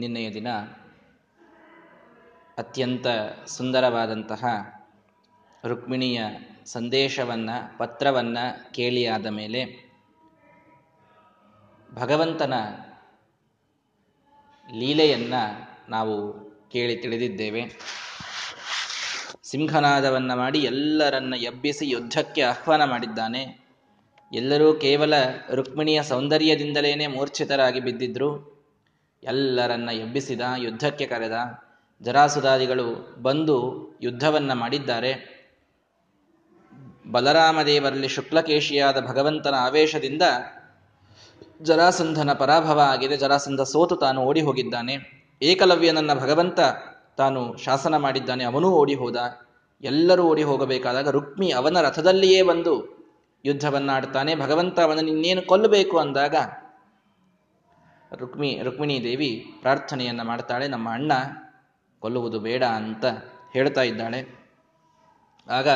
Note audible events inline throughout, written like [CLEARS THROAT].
ನಿನ್ನೆಯ ದಿನ ಅತ್ಯಂತ ಸುಂದರವಾದಂತಹ ರುಕ್ಮಿಣಿಯ ಸಂದೇಶವನ್ನು, ಪತ್ರವನ್ನು ಕೇಳಿಯಾದ ಮೇಲೆ ಭಗವಂತನ ಲೀಲೆಯನ್ನು ನಾವು ಕೇಳಿ ತಿಳಿದಿದ್ದೇವೆ. ಸಿಂಹನಾದವನ್ನು ಮಾಡಿ ಎಲ್ಲರನ್ನ ಎಬ್ಬಿಸಿ ಯುದ್ಧಕ್ಕೆ ಆಹ್ವಾನ ಮಾಡಿದ್ದಾನೆ. ಎಲ್ಲರೂ ಕೇವಲ ರುಕ್ಮಿಣಿಯ ಸೌಂದರ್ಯದಿಂದಲೇ ಮೂರ್ಛಿತರಾಗಿ ಬಿದ್ದಿದ್ರು. ಎಲ್ಲರನ್ನ ಎಬ್ಬಿಸಿದ, ಯುದ್ಧಕ್ಕೆ ಕರೆದ ಜರಾಸುದಾದಿಗಳು ಬಂದು ಯುದ್ಧವನ್ನ ಮಾಡಿದ್ದಾರೆ. ಬಲರಾಮದೇವರಲ್ಲಿ ಶುಕ್ಲಕೇಶಿಯಾದ ಭಗವಂತನ ಆವೇಶದಿಂದ ಜರಾಸಂಧನ ಪರಾಭವ ಆಗಿದೆ. ಜರಾಸಂಧ ಸೋತು ತಾನು ಓಡಿ ಹೋಗಿದ್ದಾನೆ. ಏಕಲವ್ಯನನ್ನ ಭಗವಂತ ತಾನು ಶಾಸನ ಮಾಡಿದ್ದಾನೆ. ಅವನೂ ಓಡಿ ಹೋದ. ಎಲ್ಲರೂ ಓಡಿ ಹೋಗಬೇಕಾದಾಗ ರುಕ್ಮಿ ಅವನ ರಥದಲ್ಲಿಯೇ ಬಂದು ಯುದ್ಧವನ್ನಾಡ್ತಾನೆ. ಭಗವಂತ ಅವನನ್ನು ಇನ್ನೇನು ಕೊಲ್ಲಬೇಕು ಅಂದಾಗ ರುಕ್ಮಿ, ರುಕ್ಮಿಣಿ ದೇವಿ ಪ್ರಾರ್ಥನೆಯನ್ನು ಮಾಡ್ತಾಳೆ. ನಮ್ಮ ಅಣ್ಣ ಕೊಲ್ಲುವುದು ಬೇಡ ಅಂತ ಹೇಳ್ತಾ ಇದ್ದಾಳೆ. ಆಗ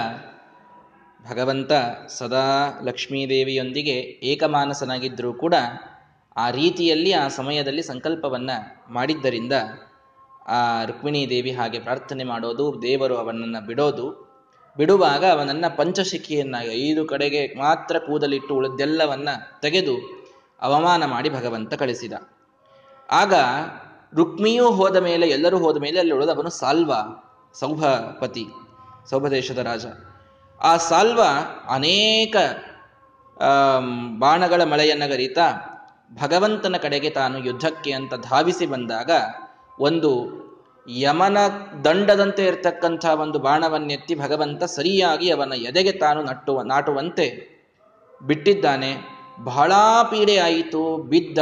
ಭಗವಂತ ಸದಾ ಲಕ್ಷ್ಮೀದೇವಿಯೊಂದಿಗೆ ಏಕಮಾನಸನಾಗಿದ್ದರೂ ಕೂಡ ಆ ರೀತಿಯಲ್ಲಿ, ಆ ಸಮಯದಲ್ಲಿ ಸಂಕಲ್ಪವನ್ನು ಮಾಡಿದ್ದರಿಂದ ಆ ರುಕ್ಮಿಣೀ ದೇವಿ ಹಾಗೆ ಪ್ರಾರ್ಥನೆ ಮಾಡೋದು, ದೇವರು ಅವನನ್ನು ಬಿಡೋದು. ಬಿಡುವಾಗ ಅವನನ್ನು ಪಂಚಶಿಖಿಯನ್ನಾಗಿ ಐದು ಕಡೆಗೆ ಮಾತ್ರ ಕೂದಲಿಟ್ಟು ಉಳಿದೆಲ್ಲವನ್ನ ತೆಗೆದು ಅವಮಾನ ಮಾಡಿ ಭಗವಂತ ಕಳಿಸಿದ. ಆಗ ರುಕ್ಮಿಯೂ ಹೋದ ಮೇಲೆ, ಎಲ್ಲರೂ ಹೋದ ಮೇಲೆ ಅಲ್ಲಿ ಉಳಿದವನು ಸಾಲ್ವ, ಸೌಭಪತಿ, ಸೌಭದೇಶದ ರಾಜ. ಆ ಸಾಲ್ವ ಅನೇಕ ಬಾಣಗಳ ಮಳೆಯನ್ನ ಗರೀತಾ ಭಗವಂತನ ಕಡೆಗೆ ತಾನು ಯುದ್ಧಕ್ಕೆ ಅಂತ ಧಾವಿಸಿ ಬಂದಾಗ ಒಂದು ಯಮನ ದಂಡದಂತೆ ಇರತಕ್ಕಂಥ ಒಂದು ಬಾಣವನ್ನೆತ್ತಿ ಭಗವಂತ ಸರಿಯಾಗಿ ಅವನ ಎದೆಗೆ ತಾನು ನಟ್ಟುವ, ನಾಟುವಂತೆ ಬಿಟ್ಟಿದ್ದಾನೆ. ಬಹಳ ಪೀಡೆ ಆಯಿತು, ಬಿದ್ದ,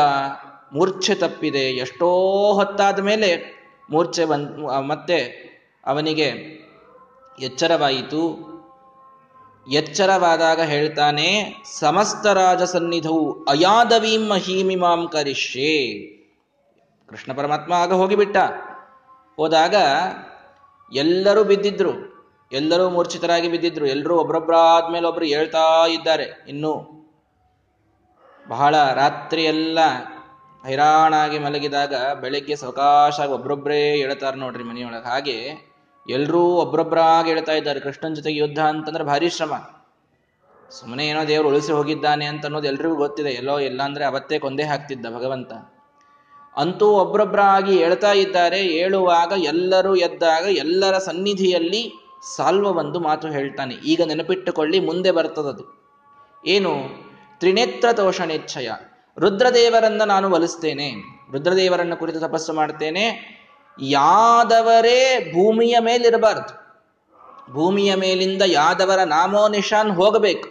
ಮೂರ್ಛೆ ತಪ್ಪಿದೆ, ಎಷ್ಟೋ ಹೊತ್ತಾದ ಮೇಲೆ ಮೂರ್ಛೆ ಬಂದ್ ಮತ್ತೆ ಅವನಿಗೆ ಎಚ್ಚರವಾಯಿತು. ಎಚ್ಚರವಾದಾಗ ಹೇಳ್ತಾನೆ, ಸಮಸ್ತ ರಾಜ ಸನ್ನಿಧವು ಅಯಾದವೀಂ ಮಹೀಮಿಮಾಂ ಕರಿಷ್ಯೆ. ಕೃಷ್ಣ ಪರಮಾತ್ಮ ಆಗ ಹೋಗಿಬಿಟ್ಟ. ಹೋದಾಗ ಎಲ್ಲರೂ ಬಿದ್ದಿದ್ರು, ಎಲ್ಲರೂ ಮೂರ್ಛಿತರಾಗಿ ಬಿದ್ದಿದ್ರು, ಎಲ್ಲರೂ ಒಬ್ರೊಬ್ಬರಾದ್ಮೇಲೆ ಒಬ್ರು ಹೇಳ್ತಾ ಇದ್ದಾರೆ, ಇನ್ನು ಬಹಳ ರಾತ್ರಿ ಎಲ್ಲ ಹೈರಾಣಾಗಿ ಮಲಗಿದಾಗ ಬೆಳಗ್ಗೆ ಸಾವಕಾಶಾಗಿ ಒಬ್ರೊಬ್ಬರೇ ಹೇಳ್ತಾರೆ ನೋಡ್ರಿ ಮನೆಯೊಳಗೆ ಹಾಗೆ ಎಲ್ಲರೂ ಒಬ್ರೊಬ್ಬರಾಗಿ ಹೇಳ್ತಾ ಇದ್ದಾರೆ, ಕೃಷ್ಣನ ಜೊತೆಗೆ ಯುದ್ಧ ಅಂತಂದ್ರೆ ಭಾರಿ ಶ್ರಮ. ಸುಮ್ಮನೆ ಏನೋ ದೇವರು ಉಳಿಸಿ ಹೋಗಿದ್ದಾನೆ ಅಂತ ಅನ್ನೋದು ಎಲ್ರಿಗೂ ಗೊತ್ತಿದೆ. ಎಲ್ಲೋ ಇಲ್ಲ ಅಂದ್ರೆ ಅವತ್ತೇ ಕೊಂದೇ ಹಾಕ್ತಿದ್ದ ಭಗವಂತ. ಅಂತೂ ಒಬ್ರೊಬ್ಬರಾಗಿ ಹೇಳ್ತಾ ಇದ್ದಾರೆ, ಹೇಳುವಾಗ ಎಲ್ಲರೂ ಎದ್ದಾಗ ಎಲ್ಲರ ಸನ್ನಿಧಿಯಲ್ಲಿ ಸಾಲ್ವ ಒಂದು ಮಾತು ಹೇಳ್ತಾನೆ. ಈಗ ನೆನಪಿಟ್ಟುಕೊಳ್ಳಿ, ಮುಂದೆ ಬರ್ತದದು. ಏನು? ತ್ರಿನೇತ್ರ ತೋಷಣೇಚ್ಛಯ ರುದ್ರದೇವರನ್ನ ನಾನು ಒಲಿಸ್ತೇನೆ ರುದ್ರದೇವರನ್ನ ಕುರಿತು ತಪಸ್ಸು ಮಾಡ್ತೇನೆ. ಯಾದವರೇ ಭೂಮಿಯ ಮೇಲಿರಬಾರ್ದು. ಭೂಮಿಯ ಮೇಲಿಂದ ಯಾದವರ ನಾಮೋ ನಿಶಾನ್ ಹೋಗಬೇಕು.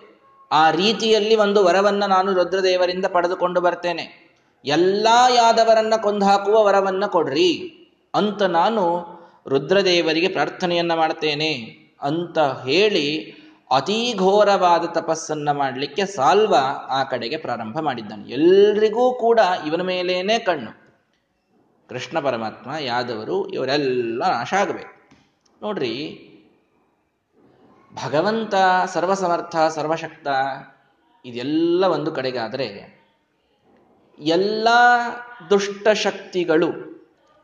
ಆ ರೀತಿಯಲ್ಲಿ ಒಂದು ವರವನ್ನ ನಾನು ರುದ್ರದೇವರಿಂದ ಪಡೆದುಕೊಂಡು ಬರ್ತೇನೆ. ಎಲ್ಲ ಯಾದವರನ್ನ ಕೊಂದು ಹಾಕುವ ವರವನ್ನ ಕೊಡ್ರಿ. ಅಂತ ನಾನು ರುದ್ರದೇವರಿಗೆ ಪ್ರಾರ್ಥನೆಯನ್ನ ಮಾಡ್ತೇನೆ. ಅಂತ ಹೇಳಿ ಅತೀ ಘೋರವಾದ ತಪಸ್ಸನ್ನ ಮಾಡಲಿಕ್ಕೆ ಸಾಲ್ವ ಆ ಕಡೆಗೆ ಪ್ರಾರಂಭ ಮಾಡಿದ್ದಾನೆ. ಎಲ್ರಿಗೂ ಕೂಡ ಇವನ ಮೇಲೇನೆ ಕಣ್ಣು. ಕೃಷ್ಣ ಪರಮಾತ್ಮ, ಯಾದವರು, ಇವರೆಲ್ಲ ನಾಶ ಆಗಬೇಕು. ನೋಡ್ರಿ, ಭಗವಂತ, ಸರ್ವಸಮರ್ಥ, ಸರ್ವಶಕ್ತ ಇದೆಲ್ಲ ಒಂದು ಕಡೆಗಾದರೆ ಎಲ್ಲ ದುಷ್ಟಶಕ್ತಿಗಳು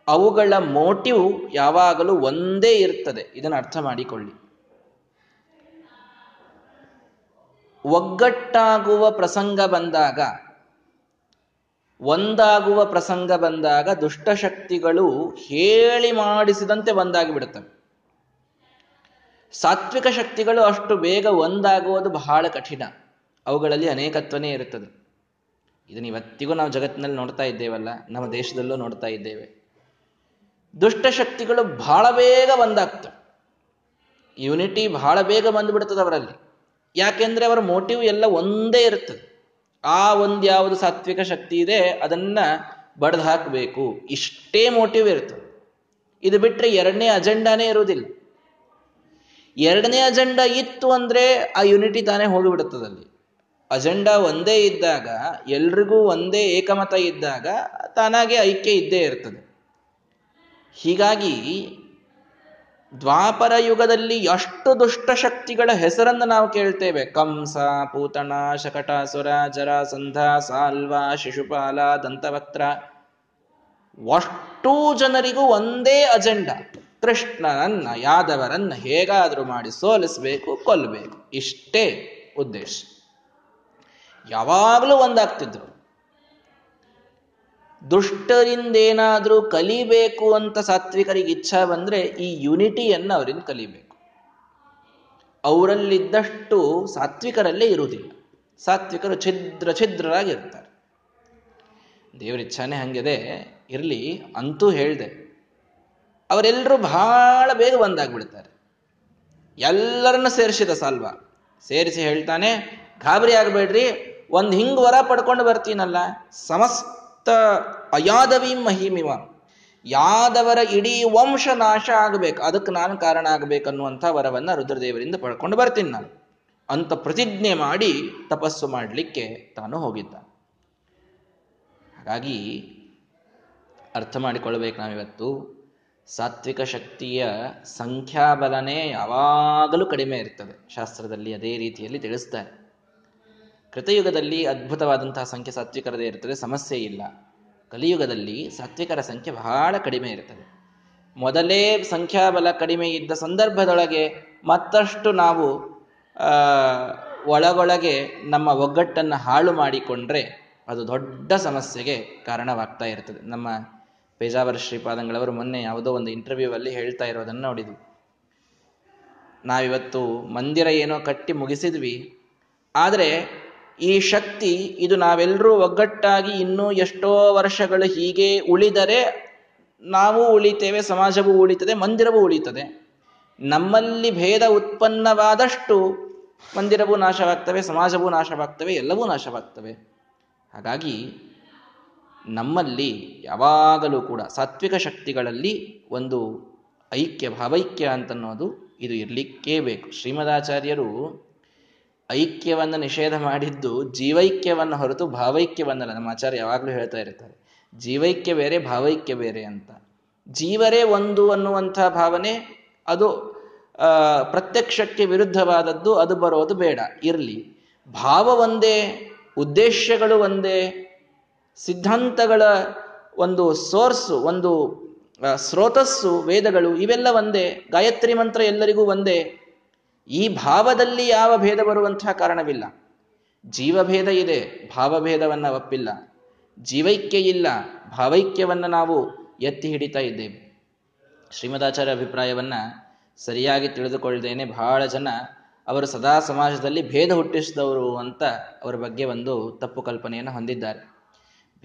ಅವುಗಳ ಮೋಟಿವ್ ಯಾವಾಗಲೂ ಒಂದೇ ಇರ್ತದೆ. ಇದನ್ನು ಅರ್ಥ ಮಾಡಿಕೊಳ್ಳಿ. ಒಗ್ಗಟ್ಟಾಗುವ ಪ್ರಸಂಗ ಬಂದಾಗ, ಒಂದಾಗುವ ಪ್ರಸಂಗ ಬಂದಾಗ ದುಷ್ಟಶಕ್ತಿಗಳು ಹೇಳಿ ಮಾಡಿಸಿದಂತೆ ಒಂದಾಗಿ ಬಿಡುತ್ತವೆ ಸಾತ್ವಿಕ ಶಕ್ತಿಗಳು ಅಷ್ಟು ಬೇಗ ಒಂದಾಗುವುದು ಬಹಳ ಕಠಿಣ. ಅವುಗಳಲ್ಲಿ ಅನೇಕತ್ವನೇ ಇರುತ್ತದೆ. ಇದನ್ನು ಇವತ್ತಿಗೂ ನಾವು ಜಗತ್ತಿನಲ್ಲಿ ನೋಡ್ತಾ ಇದ್ದೇವಲ್ಲ, ನಮ್ಮ ದೇಶದಲ್ಲೂ ನೋಡ್ತಾ ಇದ್ದೇವೆ. ದುಷ್ಟಶಕ್ತಿಗಳು ಬಹಳ ಬೇಗ ಒಂದಾಗ್ತವೆ. ಯೂನಿಟಿ ಬಹಳ ಬೇಗ ಬಂದುಬಿಡ್ತದೆ ಅವರಲ್ಲಿ. ಯಾಕೆಂದ್ರೆ ಅವರ ಮೋಟಿವ್ ಎಲ್ಲ ಒಂದೇ ಇರ್ತದೆ. ಆ ಒಂದು ಯಾವುದು ಸಾತ್ವಿಕ ಶಕ್ತಿ ಇದೆ, ಅದನ್ನ ಬಡ್ದು ಹಾಕಬೇಕು. ಇಷ್ಟೇ ಮೋಟಿವ್ ಇರ್ತದೆ. ಇದು ಬಿಟ್ಟರೆ ಎರಡನೇ ಅಜೆಂಡಾನೇ ಇರುವುದಿಲ್ಲ. ಎರಡನೇ ಅಜೆಂಡಾ ಇತ್ತು ಅಂದ್ರೆ ಆ ಯುನಿಟಿ ತಾನೇ ಹೋಗಿಬಿಡುತ್ತದಲ್ಲಿ ಅಜೆಂಡಾ ಒಂದೇ ಇದ್ದಾಗ, ಎಲ್ರಿಗೂ ಒಂದೇ ಏಕಮತ ಇದ್ದಾಗ, ತಾನಾಗೆ ಐಕ್ಯ ಇದ್ದೇ ಇರ್ತದೆ. ಹೀಗಾಗಿ ದ್ವಾಪರ ಯುಗದಲ್ಲಿ ಎಷ್ಟು ದುಷ್ಟಶಕ್ತಿಗಳ ಹೆಸರನ್ನು ನಾವು ಕೇಳ್ತೇವೆ. ಕಂಸ, ಪೂತಣ ಶಕಟಾಸುರ ಜರಾಸಂಧ ಸಾಲ್ವ, ಶಿಶುಪಾಲ, ದಂತವಕ್ತ್ರ. ಅಷ್ಟೂ ಜನರಿಗೂ ಒಂದೇ ಅಜೆಂಡಾ. ಕೃಷ್ಣನನ್ನ, ಯಾದವರನ್ನ ಹೇಗಾದರೂ ಮಾಡಿ ಸೋಲಿಸಬೇಕು ಕೊಲ್ಲಬೇಕು ಇಷ್ಟೇ ಉದ್ದೇಶ. ಯಾವಾಗಲೂ ಒಂದಾಗ್ತಿದ್ರು. ದುಷ್ಟರಿಂದೇನಾದ್ರೂ ಕಲಿಬೇಕು ಅಂತ ಸಾತ್ವಿಕರಿಗೆ ಇಚ್ಛಾ ಬಂದರೆ ಈ ಯುನಿಟಿಯನ್ನು ಅವರಿಂದ ಕಲಿಬೇಕು. ಅವರಲ್ಲಿದ್ದಷ್ಟು ಸಾತ್ವಿಕರಲ್ಲೇ ಇರುವುದಿಲ್ಲ. ಸಾತ್ವಿಕರು ಛಿದ್ರ ಛಿದ್ರರಾಗಿರ್ತಾರೆ ದೇವರ ಇಚ್ಛಾನೆ ಹಂಗಿದೆ. ಇರಲಿ, ಅಂತೂ ಹೇಳಿದೆ. ಅವರೆಲ್ಲರೂ ಬಹಳ ಬೇಗ ಒಂದಾಗ್ಬಿಡ್ತಾರೆ ಎಲ್ಲರನ್ನು ಸೇರಿಸಿದ ಸಾಲ್ವ. ಸೇರಿಸಿ ಹೇಳ್ತಾನೆ, ಗಾಬರಿ ಆಗಬೇಡ್ರಿ, ಒಂದು ಹಿಂಗೆ ವರ ಪಡ್ಕೊಂಡು ಬರ್ತೀನಲ್ಲ ಸಮಸ್ತ ಅಯಾದವಿ ಮಹಿಮಿವ. ಯಾದವರ ಇಡೀ ವಂಶ ನಾಶ ಆಗಬೇಕು. ಅದಕ್ಕೆ ನಾನು ಕಾರಣ ಆಗಬೇಕನ್ನುವಂಥ ವರವನ್ನು ರುದ್ರದೇವರಿಂದ ಪಡ್ಕೊಂಡು ಬರ್ತೀನಿ ನಾನು. ಅಂತ ಪ್ರತಿಜ್ಞೆ ಮಾಡಿ ತಪಸ್ಸು ಮಾಡಲಿಕ್ಕೆ ತಾನು ಹೋಗಿದ್ದ ಹಾಗಾಗಿ ಅರ್ಥ ಮಾಡಿಕೊಳ್ಬೇಕು ನಾವಿವತ್ತು. ಸಾತ್ವಿಕ ಶಕ್ತಿಯ ಸಂಖ್ಯಾಬಲನೇ ಯಾವಾಗಲೂ ಕಡಿಮೆ ಇರ್ತದೆ. ಶಾಸ್ತ್ರದಲ್ಲಿ ಅದೇ ರೀತಿಯಲ್ಲಿ ತಿಳಿಸ್ತಾರೆ. ಕೃತಯುಗದಲ್ಲಿ ಅದ್ಭುತವಾದಂತಹ ಸಂಖ್ಯೆ ಸಾತ್ವಿಕರದೇ ಇರ್ತದೆ ಸಮಸ್ಯೆ ಇಲ್ಲ. ಕಲಿಯುಗದಲ್ಲಿ ಸಾತ್ವಿಕರ ಸಂಖ್ಯೆ ಬಹಳ ಕಡಿಮೆ ಇರ್ತದೆ ಮೊದಲೇ ಸಂಖ್ಯಾಬಲ ಕಡಿಮೆ ಇದ್ದ ಸಂದರ್ಭದೊಳಗೆ ಮತ್ತಷ್ಟು ನಾವು ಒಳಗೊಳಗೆ ನಮ್ಮ ಒಗ್ಗಟ್ಟನ್ನು ಹಾಳು ಮಾಡಿಕೊಂಡ್ರೆ ಅದು ದೊಡ್ಡ ಸಮಸ್ಯೆಗೆ ಕಾರಣವಾಗ್ತಾ ಇರ್ತದೆ. ನಮ್ಮ ಪೇಜಾವರ ಶ್ರೀಪಾದಂಗಳವರು ಮೊನ್ನೆ ಯಾವುದೋ ಒಂದು ಇಂಟರ್ವ್ಯೂ ಅಲ್ಲಿ ಹೇಳ್ತಾ ಇರೋದನ್ನು ನೋಡಿದ್ವಿ. ನಾವಿವತ್ತು ಮಂದಿರ ಏನೋ ಕಟ್ಟಿ ಮುಗಿಸಿದ್ವಿ. ಆದರೆ ಈ ಶಕ್ತಿ ಇದು ನಾವೆಲ್ಲರೂ ಒಗ್ಗಟ್ಟಾಗಿ ಇನ್ನೂ ಎಷ್ಟೋ ವರ್ಷಗಳು ಹೀಗೆ ಉಳಿದರೆ ನಾವು ಉಳಿತೇವೆ, ಸಮಾಜವೂ ಉಳಿತದೆ, ಮಂದಿರವೂ ಉಳಿತದೆ. ನಮ್ಮಲ್ಲಿ ಭೇದ ಉತ್ಪನ್ನವಾದಷ್ಟು ಮಂದಿರವೂ ನಾಶವಾಗ್ತವೆ, ಸಮಾಜವೂ ನಾಶವಾಗ್ತವೆ, ಎಲ್ಲವೂ ನಾಶವಾಗ್ತವೆ. ಹಾಗಾಗಿ ನಮ್ಮಲ್ಲಿ ಯಾವಾಗಲೂ ಕೂಡ ಸಾತ್ವಿಕ ಶಕ್ತಿಗಳಲ್ಲಿ ಒಂದು ಐಕ್ಯ, ಭಾವೈಕ್ಯ ಅಂತನ್ನೋದು ಇದು ಇರಲಿಕ್ಕೇ ಬೇಕು. ಶ್ರೀಮದಾಚಾರ್ಯರು ಐಕ್ಯವನ್ನು ನಿಷೇಧ ಮಾಡಿದ್ದು ಜೀವೈಕ್ಯವನ್ನು ಹೊರತು ಭಾವೈಕ್ಯವನ್ನಲ್ಲ. ನಮ್ಮ ಆಚಾರ್ಯ ಯಾವಾಗಲೂ ಹೇಳ್ತಾ ಇರ್ತಾರೆ, ಜೀವೈಕ್ಯ ಬೇರೆ, ಭಾವೈಕ್ಯ ಬೇರೆ ಅಂತ. ಜೀವರೇ ಒಂದು ಅನ್ನುವಂಥ ಭಾವನೆ, ಅದು ಪ್ರತ್ಯಕ್ಷಕ್ಕೆ ವಿರುದ್ಧವಾದದ್ದು, ಅದು ಬರೋದು ಬೇಡ, ಇರಲಿ. ಭಾವ ಒಂದೇ, ಉದ್ದೇಶಗಳು ಒಂದೇ, ಸಿದ್ಧಾಂತಗಳ ಒಂದು ಸೋರ್ಸು, ಒಂದು ಸ್ರೋತಸ್ಸು, ವೇದಗಳು, ಇವೆಲ್ಲ ಒಂದೇ, ಗಾಯತ್ರಿ ಮಂತ್ರ ಎಲ್ಲರಿಗೂ ಒಂದೇ ಈ ಭಾವದಲ್ಲಿ ಯಾವ ಭೇದ ಬರುವಂತಹ ಕಾರಣವಿಲ್ಲ. ಜೀವಭೇದ ಇದೆ, ಭಾವಭೇದವನ್ನು ಒಪ್ಪಿಲ್ಲ. ಜೀವೈಕ್ಯ ಇಲ್ಲ, ಭಾವೈಕ್ಯವನ್ನ ನಾವು ಎತ್ತಿ ಹಿಡಿತಾ ಇದ್ದೇವೆ. ಶ್ರೀಮದಾಚಾರ್ಯ ಅಭಿಪ್ರಾಯವನ್ನ ಸರಿಯಾಗಿ ತಿಳಿದುಕೊಳ್ಳದೇನೆ ಬಹಳ ಜನ ಅವರು ಸದಾ ಸಮಾಜದಲ್ಲಿ ಭೇದ ಹುಟ್ಟಿಸಿದವರು ಅಂತ ಅವರ ಬಗ್ಗೆ ಒಂದು ತಪ್ಪು ಕಲ್ಪನೆಯನ್ನು ಹೊಂದಿದ್ದಾರೆ.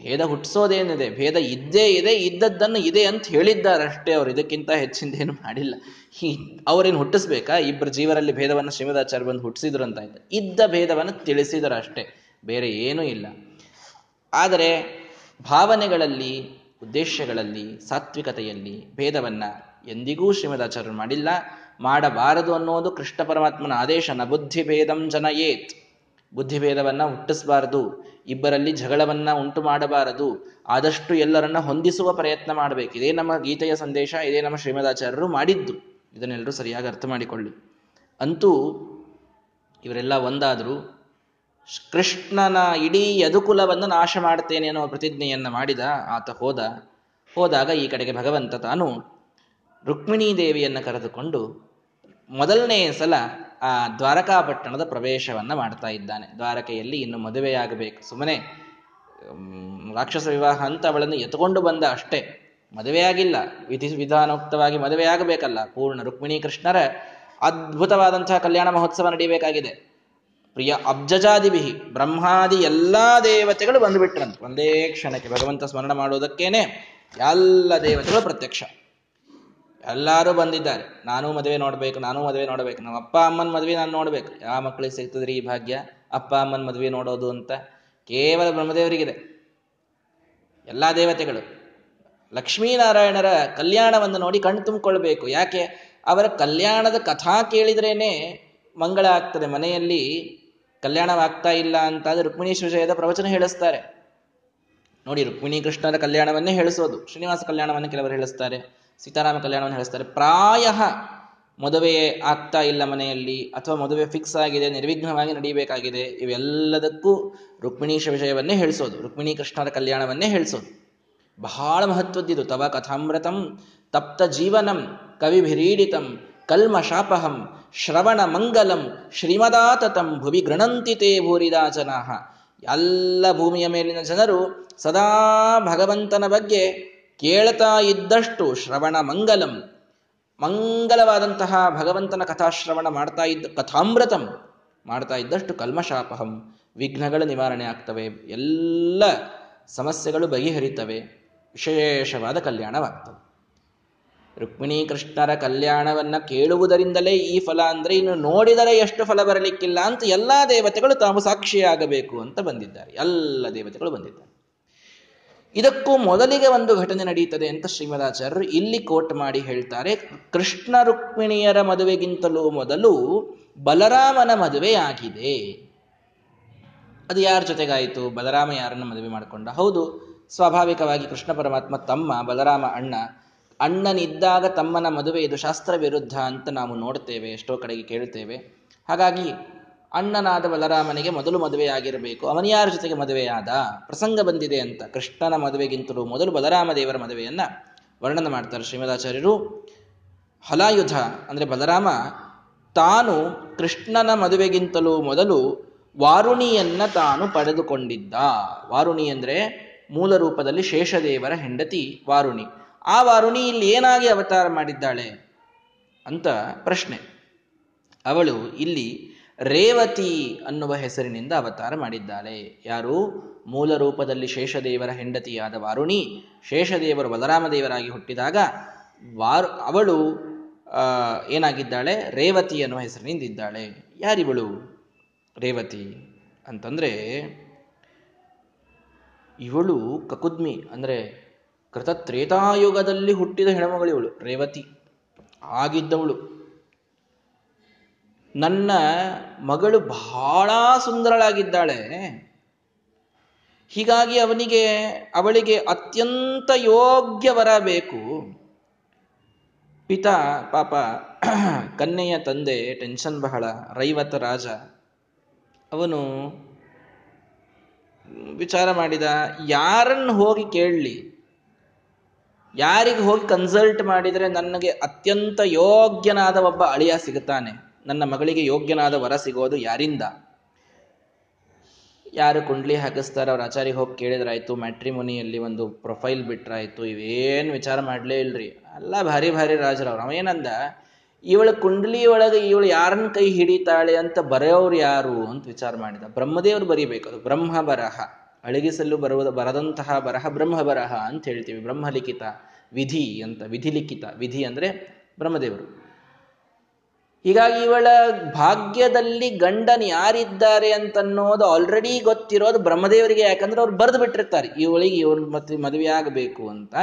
ಭೇದ ಹುಟ್ಟಿಸೋದೇನಿದೆ, ಭೇದ ಇದ್ದೇ ಇದೆ, ಇದ್ದದ್ದನ್ನು ಇದೆ ಅಂತ ಹೇಳಿದ್ದಾರೆ ಅಷ್ಟೇ ಅವರು. ಇದಕ್ಕಿಂತ ಹೆಚ್ಚಿಂದೇನು ಮಾಡಿಲ್ಲ. ಈ ಅವರೇನು ಹುಟ್ಟಿಸ್ಬೇಕಾ? ಇಬ್ಬರು ಜೀವರಲ್ಲಿ ಭೇದವನ್ನು ಶ್ರೀಮದಾಚಾರ್ಯ ಬಂದು ಹುಟ್ಟಿಸಿದ್ರು ಅಂತ ಆಯ್ತು. ಇದ್ದ ಭೇದವನ್ನು ತಿಳಿಸಿದರು ಅಷ್ಟೇ, ಬೇರೆ ಏನೂ ಇಲ್ಲ. ಆದರೆ ಭಾವನೆಗಳಲ್ಲಿ, ಉದ್ದೇಶಗಳಲ್ಲಿ, ಸಾತ್ವಿಕತೆಯಲ್ಲಿ ಭೇದವನ್ನು ಎಂದಿಗೂ ಶ್ರೀಮದಾಚಾರ್ಯರು ಮಾಡಿಲ್ಲ. ಮಾಡಬಾರದು ಅನ್ನೋದು ಕೃಷ್ಣ ಪರಮಾತ್ಮನ ಆದೇಶ ಬುದ್ಧಿ ಭೇದಂ ಜನಯೇತ್. ಬುದ್ಧಿಭೇದವನ್ನ ಹುಟ್ಟಿಸಬಾರದು, ಇಬ್ಬರಲ್ಲಿ ಜಗಳವನ್ನ ಉಂಟು ಮಾಡಬಾರದು ಆದಷ್ಟು ಎಲ್ಲರನ್ನ ಹೊಂದಿಸುವ ಪ್ರಯತ್ನ ಮಾಡಬೇಕು. ಇದೇ ನಮ್ಮ ಗೀತೆಯ ಸಂದೇಶ, ಇದೇ ನಮ್ಮ ಶ್ರೀಮದಾಚಾರ್ಯರು ಮಾಡಿದ್ದು. ಇದನ್ನೆಲ್ಲರೂ ಸರಿಯಾಗಿ ಅರ್ಥ ಮಾಡಿಕೊಳ್ಳಿ. ಅಂತೂ ಇವರೆಲ್ಲ ಒಂದಾದರೂ, ಕೃಷ್ಣನ ಇಡೀ ಯದುಕುಲವನ್ನು ನಾಶ ಮಾಡ್ತೇನೆ ಅನ್ನೋ ಪ್ರತಿಜ್ಞೆಯನ್ನು ಮಾಡಿದ ಆತ ಹೋದ. ಹೋದಾಗ ಈ ಕಡೆಗೆ ಭಗವಂತ ತಾನು ರುಕ್ಮಿಣೀ ದೇವಿಯನ್ನು ಕರೆದುಕೊಂಡು ಮೊದಲನೇ ಸಲ ಆ ದ್ವಾರಕಾಪಟ್ಟಣದ ಪ್ರವೇಶವನ್ನ ಮಾಡ್ತಾ ಇದ್ದಾನೆ. ದ್ವಾರಕೆಯಲ್ಲಿ ಇನ್ನು ಮದುವೆಯಾಗಬೇಕು. ಸುಮ್ಮನೆ ರಾಕ್ಷಸ ವಿವಾಹ ಅಂತ ಅವಳನ್ನು ಎತ್ಕೊಂಡು ಬಂದ ಅಷ್ಟೇ. ಮದುವೆಯಾಗಿಲ್ಲ. ವಿಧಿ ವಿಧಾನೋಕ್ತವಾಗಿ ಮದುವೆಯಾಗಬೇಕಲ್ಲ. ಪೂರ್ಣ ರುಕ್ಮಿಣಿ ಕೃಷ್ಣರ ಅದ್ಭುತವಾದಂತಹ ಕಲ್ಯಾಣ ಮಹೋತ್ಸವ ನಡೀಬೇಕಾಗಿದೆ. ಪ್ರಿಯ ಅಬ್ಜಜಾದಿಬಿಹಿ ಬ್ರಹ್ಮಾದಿ ಎಲ್ಲಾ ದೇವತೆಗಳು ಬಂದುಬಿಟ್ರಂತೆ. ಒಂದೇ ಕ್ಷಣಕ್ಕೆ ಭಗವಂತ ಸ್ಮರಣ ಮಾಡೋದಕ್ಕೇನೆ ಎಲ್ಲ ದೇವತೆಗಳು ಪ್ರತ್ಯಕ್ಷ. ಎಲ್ಲರೂ ಬಂದಿದ್ದಾರೆ. ನಾನು ಮದುವೆ ನೋಡ್ಬೇಕು, ನಾನು ಮದುವೆ ನೋಡ್ಬೇಕು. ನಮ್ಮ ಅಪ್ಪ, ಅಮ್ಮನ ಮದುವೆ ನಾನು ನೋಡ್ಬೇಕು. ಯಾವ ಮಕ್ಕಳಿಗೆ ಸಿಗ್ತದ್ರಿ ಈ ಭಾಗ್ಯ? ಅಪ್ಪ, ಅಮ್ಮನ ಮದುವೆ ನೋಡೋದು ಅಂತ ಕೇವಲ ಬ್ರಹ್ಮದೇವರಿಗಿದೆ. ಎಲ್ಲಾ ದೇವತೆಗಳು. ಲಕ್ಷ್ಮೀನಾರಾಯಣರ ಕಲ್ಯಾಣವನ್ನು ನೋಡಿ ಕಣ್ಣು ತುಂಬಿಕೊಳ್ಬೇಕು. ಯಾಕೆ? ಅವರ ಕಲ್ಯಾಣದ ಕಥಾ ಕೇಳಿದ್ರೇನೆ ಮಂಗಳ ಆಗ್ತದೆ. ಮನೆಯಲ್ಲಿ ಕಲ್ಯಾಣವಾಗ್ತಾ ಇಲ್ಲ ಅಂತಾದ್ರೆ ರುಕ್ಮಿಣೀಶ್ವರ ವಿಷಯದ ಪ್ರವಚನ ಹೇಳಿಸ್ತಾರೆ. ನೋಡಿ ರುಕ್ಮಿಣಿ ಕೃಷ್ಣರ ಕಲ್ಯಾಣವನ್ನೇ ಹೇಳಿಸೋದು. ಶ್ರೀನಿವಾಸ ಕಲ್ಯಾಣವನ್ನು ಕೆಲವರು ಹೇಳಿಸ್ತಾರೆ. ಸೀತಾರಾಮ ಕಲ್ಯಾಣವನ್ನು ಹೇಳಿಸ್ತಾರೆ. ಪ್ರಾಯ ಮದುವೆ ಆಗ್ತಾ ಇಲ್ಲ ಮನೆಯಲ್ಲಿ ಅಥವಾ ಮದುವೆ ಫಿಕ್ಸ್ ಆಗಿದೆ, ನಿರ್ವಿಘ್ನವಾಗಿ ನಡೀಬೇಕಾಗಿದೆ, ಇವೆಲ್ಲದಕ್ಕೂ ರುಕ್ಮಿಣೀಶ ವಿಷಯವನ್ನೇ ಹೇಳಿಸೋದು. ರುಕ್ಮಿಣಿ ಕೃಷ್ಣರ ಕಲ್ಯಾಣವನ್ನೇ ಹೇಳಿಸೋದು. ಬಹಳ ಮಹತ್ವದ್ದಿದು. ತವ ಕಥಾಮೃತಂ ತಪ್ತ ಜೀವನಂ ಕವಿಭಿರೀಡಿತಂ ಕಲ್ಮಶಾಪಹಂ ಶ್ರವಣ ಮಂಗಲಂ ಶ್ರೀಮದಾತತಂ ಭುವಿ ಗೃಣಂತಿ ತೇ ಭೂರಿದಾ ಜನಾಹ ಎಲ್ಲ ಭೂಮಿಯ ಮೇಲಿನ ಜನರು ಸದಾ ಭಗವಂತನ ಬಗ್ಗೆ ಕೇಳ್ತಾ ಇದ್ದಷ್ಟು ಶ್ರವಣ ಮಂಗಲಂ. ಮಂಗಲವಾದಂತಹ ಭಗವಂತನ ಕಥಾಶ್ರವಣ ಮಾಡ್ತಾ ಇದ್ದ, ಕಥಾಮೃತಂ ಮಾಡ್ತಾ ಇದ್ದಷ್ಟು ಕಲ್ಮಶಾಪಹಂ. ವಿಘ್ನಗಳು ನಿವಾರಣೆ ಆಗ್ತವೆ. ಎಲ್ಲ ಸಮಸ್ಯೆಗಳು ಬಗೆಹರಿತವೆ. ವಿಶೇಷವಾದ ಕಲ್ಯಾಣವಾಗ್ತವೆ. ರುಕ್ಮಿಣಿ ಕೃಷ್ಣರ ಕಲ್ಯಾಣವನ್ನ ಕೇಳುವುದರಿಂದಲೇ ಈ ಫಲ ಅಂದ್ರೆ ಇನ್ನು ನೋಡಿದರೆ ಎಷ್ಟು ಫಲ ಬರಲಿಕ್ಕಿಲ್ಲ ಅಂತ ಎಲ್ಲಾ ದೇವತೆಗಳು ತಾವು ಸಾಕ್ಷಿಯಾಗಬೇಕು ಅಂತ ಬಂದಿದ್ದಾರೆ. ಎಲ್ಲ ದೇವತೆಗಳು ಬಂದಿದ್ದಾರೆ. ಇದಕ್ಕೂ ಮೊದಲಿಗೆ ಒಂದು ಘಟನೆ ನಡೆಯುತ್ತದೆ ಅಂತ ಶ್ರೀಮದಾಚಾರ್ಯರು ಇಲ್ಲಿ ಕೋಟ್ ಮಾಡಿ ಹೇಳ್ತಾರೆ. ಕೃಷ್ಣ ರುಕ್ಮಿಣಿಯರ ಮದುವೆಗಿಂತಲೂ ಮೊದಲು ಬಲರಾಮನ ಮದುವೆಯಾಗಿದೆ ಅದು ಯಾರ ಜೊತೆಗಾಯಿತು? ಬಲರಾಮ ಯಾರನ್ನ ಮದುವೆ ಮಾಡಿಕೊಂಡ? ಹೌದು, ಸ್ವಾಭಾವಿಕವಾಗಿ ಕೃಷ್ಣ ಪರಮಾತ್ಮ ತಮ್ಮ, ಬಲರಾಮ ಅಣ್ಣ. ಅಣ್ಣನಿದ್ದಾಗ ತಮ್ಮನ ಮದುವೆ ಇದು ಶಾಸ್ತ್ರ ವಿರುದ್ಧ ಅಂತ ನಾವು ನೋಡ್ತೇವೆ, ಎಷ್ಟೋ ಕಡೆಗೆ ಕೇಳ್ತೇವೆ. ಹಾಗಾಗಿ ಅಣ್ಣನಾದ ಬಲರಾಮನಿಗೆ ಮೊದಲು ಮದುವೆಯಾಗಿರಬೇಕು ಅವನ ಯಾರ ಜೊತೆಗೆ ಮದುವೆಯಾದ? ಪ್ರಸಂಗ ಬಂದಿದೆ ಅಂತ. ಕೃಷ್ಣನ ಮದುವೆಗಿಂತಲೂ ಮೊದಲು ಬಲರಾಮ ದೇವರ ಮದುವೆಯನ್ನ ವರ್ಣನೆ ಮಾಡ್ತಾರೆ ಶ್ರೀಮದಾಚಾರ್ಯರು. ಹಲಾಯುಧ, ಅಂದ್ರೆ ಬಲರಾಮ, ತಾನು ಕೃಷ್ಣನ ಮದುವೆಗಿಂತಲೂ ಮೊದಲು ವಾರುಣಿಯನ್ನ ತಾನು ಪಡೆದುಕೊಂಡಿದ್ದ. ವಾರುಣಿ ಅಂದ್ರೆ ಮೂಲ ರೂಪದಲ್ಲಿ ಶೇಷದೇವರ ಹೆಂಡತಿ ವಾರುಣಿ. ಆ ವಾರುಣಿ ಇಲ್ಲಿ ಏನಾಗಿ ಅವತಾರ ಮಾಡಿದ್ದಾಳೆ ಅಂತ ಪ್ರಶ್ನೆ. ಅವಳು ಇಲ್ಲಿ ರೇವತಿ ಅನ್ನುವ ಹೆಸರಿನಿಂದ ಅವತಾರ ಮಾಡಿದ್ದಾಳೆ. ಯಾರು? ಮೂಲ ರೂಪದಲ್ಲಿ ಶೇಷದೇವರ ಹೆಂಡತಿಯಾದ ವಾರುಣಿ. ಶೇಷದೇವರು ಬಲರಾಮದೇವರಾಗಿ ಹುಟ್ಟಿದಾಗ ವಾರು, ಅವಳು ಏನಾಗಿದ್ದಾಳೆ? ರೇವತಿ ಅನ್ನುವ ಹೆಸರಿನಿಂದ ಇದ್ದಾಳೆ. ಯಾರಿವಳು? ರೇವತಿ. ಅಂತಂದ್ರೆ, ಇವಳು ಕಕುದ್ಮಿ, ಅಂದ್ರೆ ಕೃತತ್ರೇತಾಯುಗದಲ್ಲಿ ಹುಟ್ಟಿದ ಹೆಣ್ಮಗಳಿವಳು ರೇವತಿ. ಆಗಿದ್ದವಳು. ನನ್ನ ಮಗಳು ಬಹಳ ಸುಂದರಳಾಗಿದ್ದಾಳೆ. ಹೀಗಾಗಿ ಅವನಿಗೆ, ಅವಳಿಗೆ ಅತ್ಯಂತ ಯೋಗ್ಯ ವರ ಬೇಕು. ಪಿತಾ, ಪಾಪ [CLEARS THROAT] ಕನ್ನೆಯ ತಂದೆ, ಟೆನ್ಷನ್ ಬಹಳ, ರೈವತ ರಾಜ. ಅವನು ವಿಚಾರ ಮಾಡಿದ ಯಾರನ್ನು ಹೋಗಿ ಕೇಳಲಿ? ಯಾರಿಗೆ ಹೋಗಿ ಕನ್ಸಲ್ಟ್ ಮಾಡಿದರೆ ನನಗೆ ಅತ್ಯಂತ ಯೋಗ್ಯನಾದ ಒಬ್ಬ ಅಳಿಯ ಸಿಗುತ್ತಾನೆ? ನನ್ನ ಮಗಳಿಗೆ ಯೋಗ್ಯನಾದ ವರ ಸಿಗೋದು ಯಾರಿಂದ? ಯಾರು ಕುಂಡ್ಲಿ ಹಾಕಿಸ್ತಾರೆ ಅವ್ರ ಆಚಾರಿಗೆ ಹೋಗಿ ಕೇಳಿದ್ರಾಯ್ತು, ಮ್ಯಾಟ್ರಿಮೊನಿಯಲ್ಲಿ ಒಂದು ಪ್ರೊಫೈಲ್ ಬಿಟ್ರಾಯ್ತು, ಇವೇನು ವಿಚಾರ ಮಾಡಲೇ ಇಲ್ರಿ. ಎಲ್ಲ ಭಾರಿ ಭಾರಿ ರಾಜರವ್ರು ಅವೇನಂದ ಇವಳ ಕುಂಡ್ಲಿ ಒಳಗೆ ಇವಳು ಯಾರನ್ನ ಕೈ ಹಿಡಿತಾಳೆ ಅಂತ ಬರೆಯೋರು ಯಾರು? ಅಂತ ವಿಚಾರ ಮಾಡಿದ. ಬ್ರಹ್ಮದೇವರು ಬರೀಬೇಕು. ಅದು ಬ್ರಹ್ಮ ಬರಹ. ಅಳಗಿಸಲು ಬರುವುದು, ಬರದಂತಹ ಬರಹ ಬ್ರಹ್ಮ ಬರಹ ಅಂತ ಹೇಳ್ತೀವಿ. ಬ್ರಹ್ಮಲಿಖಿತ ವಿಧಿ ಅಂತ, ವಿಧಿಲಿಖಿತ. ವಿಧಿ ಅಂದ್ರೆ ಬ್ರಹ್ಮದೇವರು. ಹೀಗಾಗಿ ಇವಳ ಭಾಗ್ಯದಲ್ಲಿ ಗಂಡನ್ ಯಾರಿದ್ದಾರೆ ಅಂತನ್ನೋದು ಆಲ್ರೆಡಿ ಗೊತ್ತಿರೋದು ಬ್ರಹ್ಮದೇವರಿಗೆ, ಯಾಕಂದ್ರೆ ಅವ್ರು ಬರೆದು ಬಿಟ್ಟಿರ್ತಾರೆ ಇವಳಿಗೆ ಇವಳು ಮತ್ತೆ ಮದುವೆ ಆಗಬೇಕು ಅಂತ.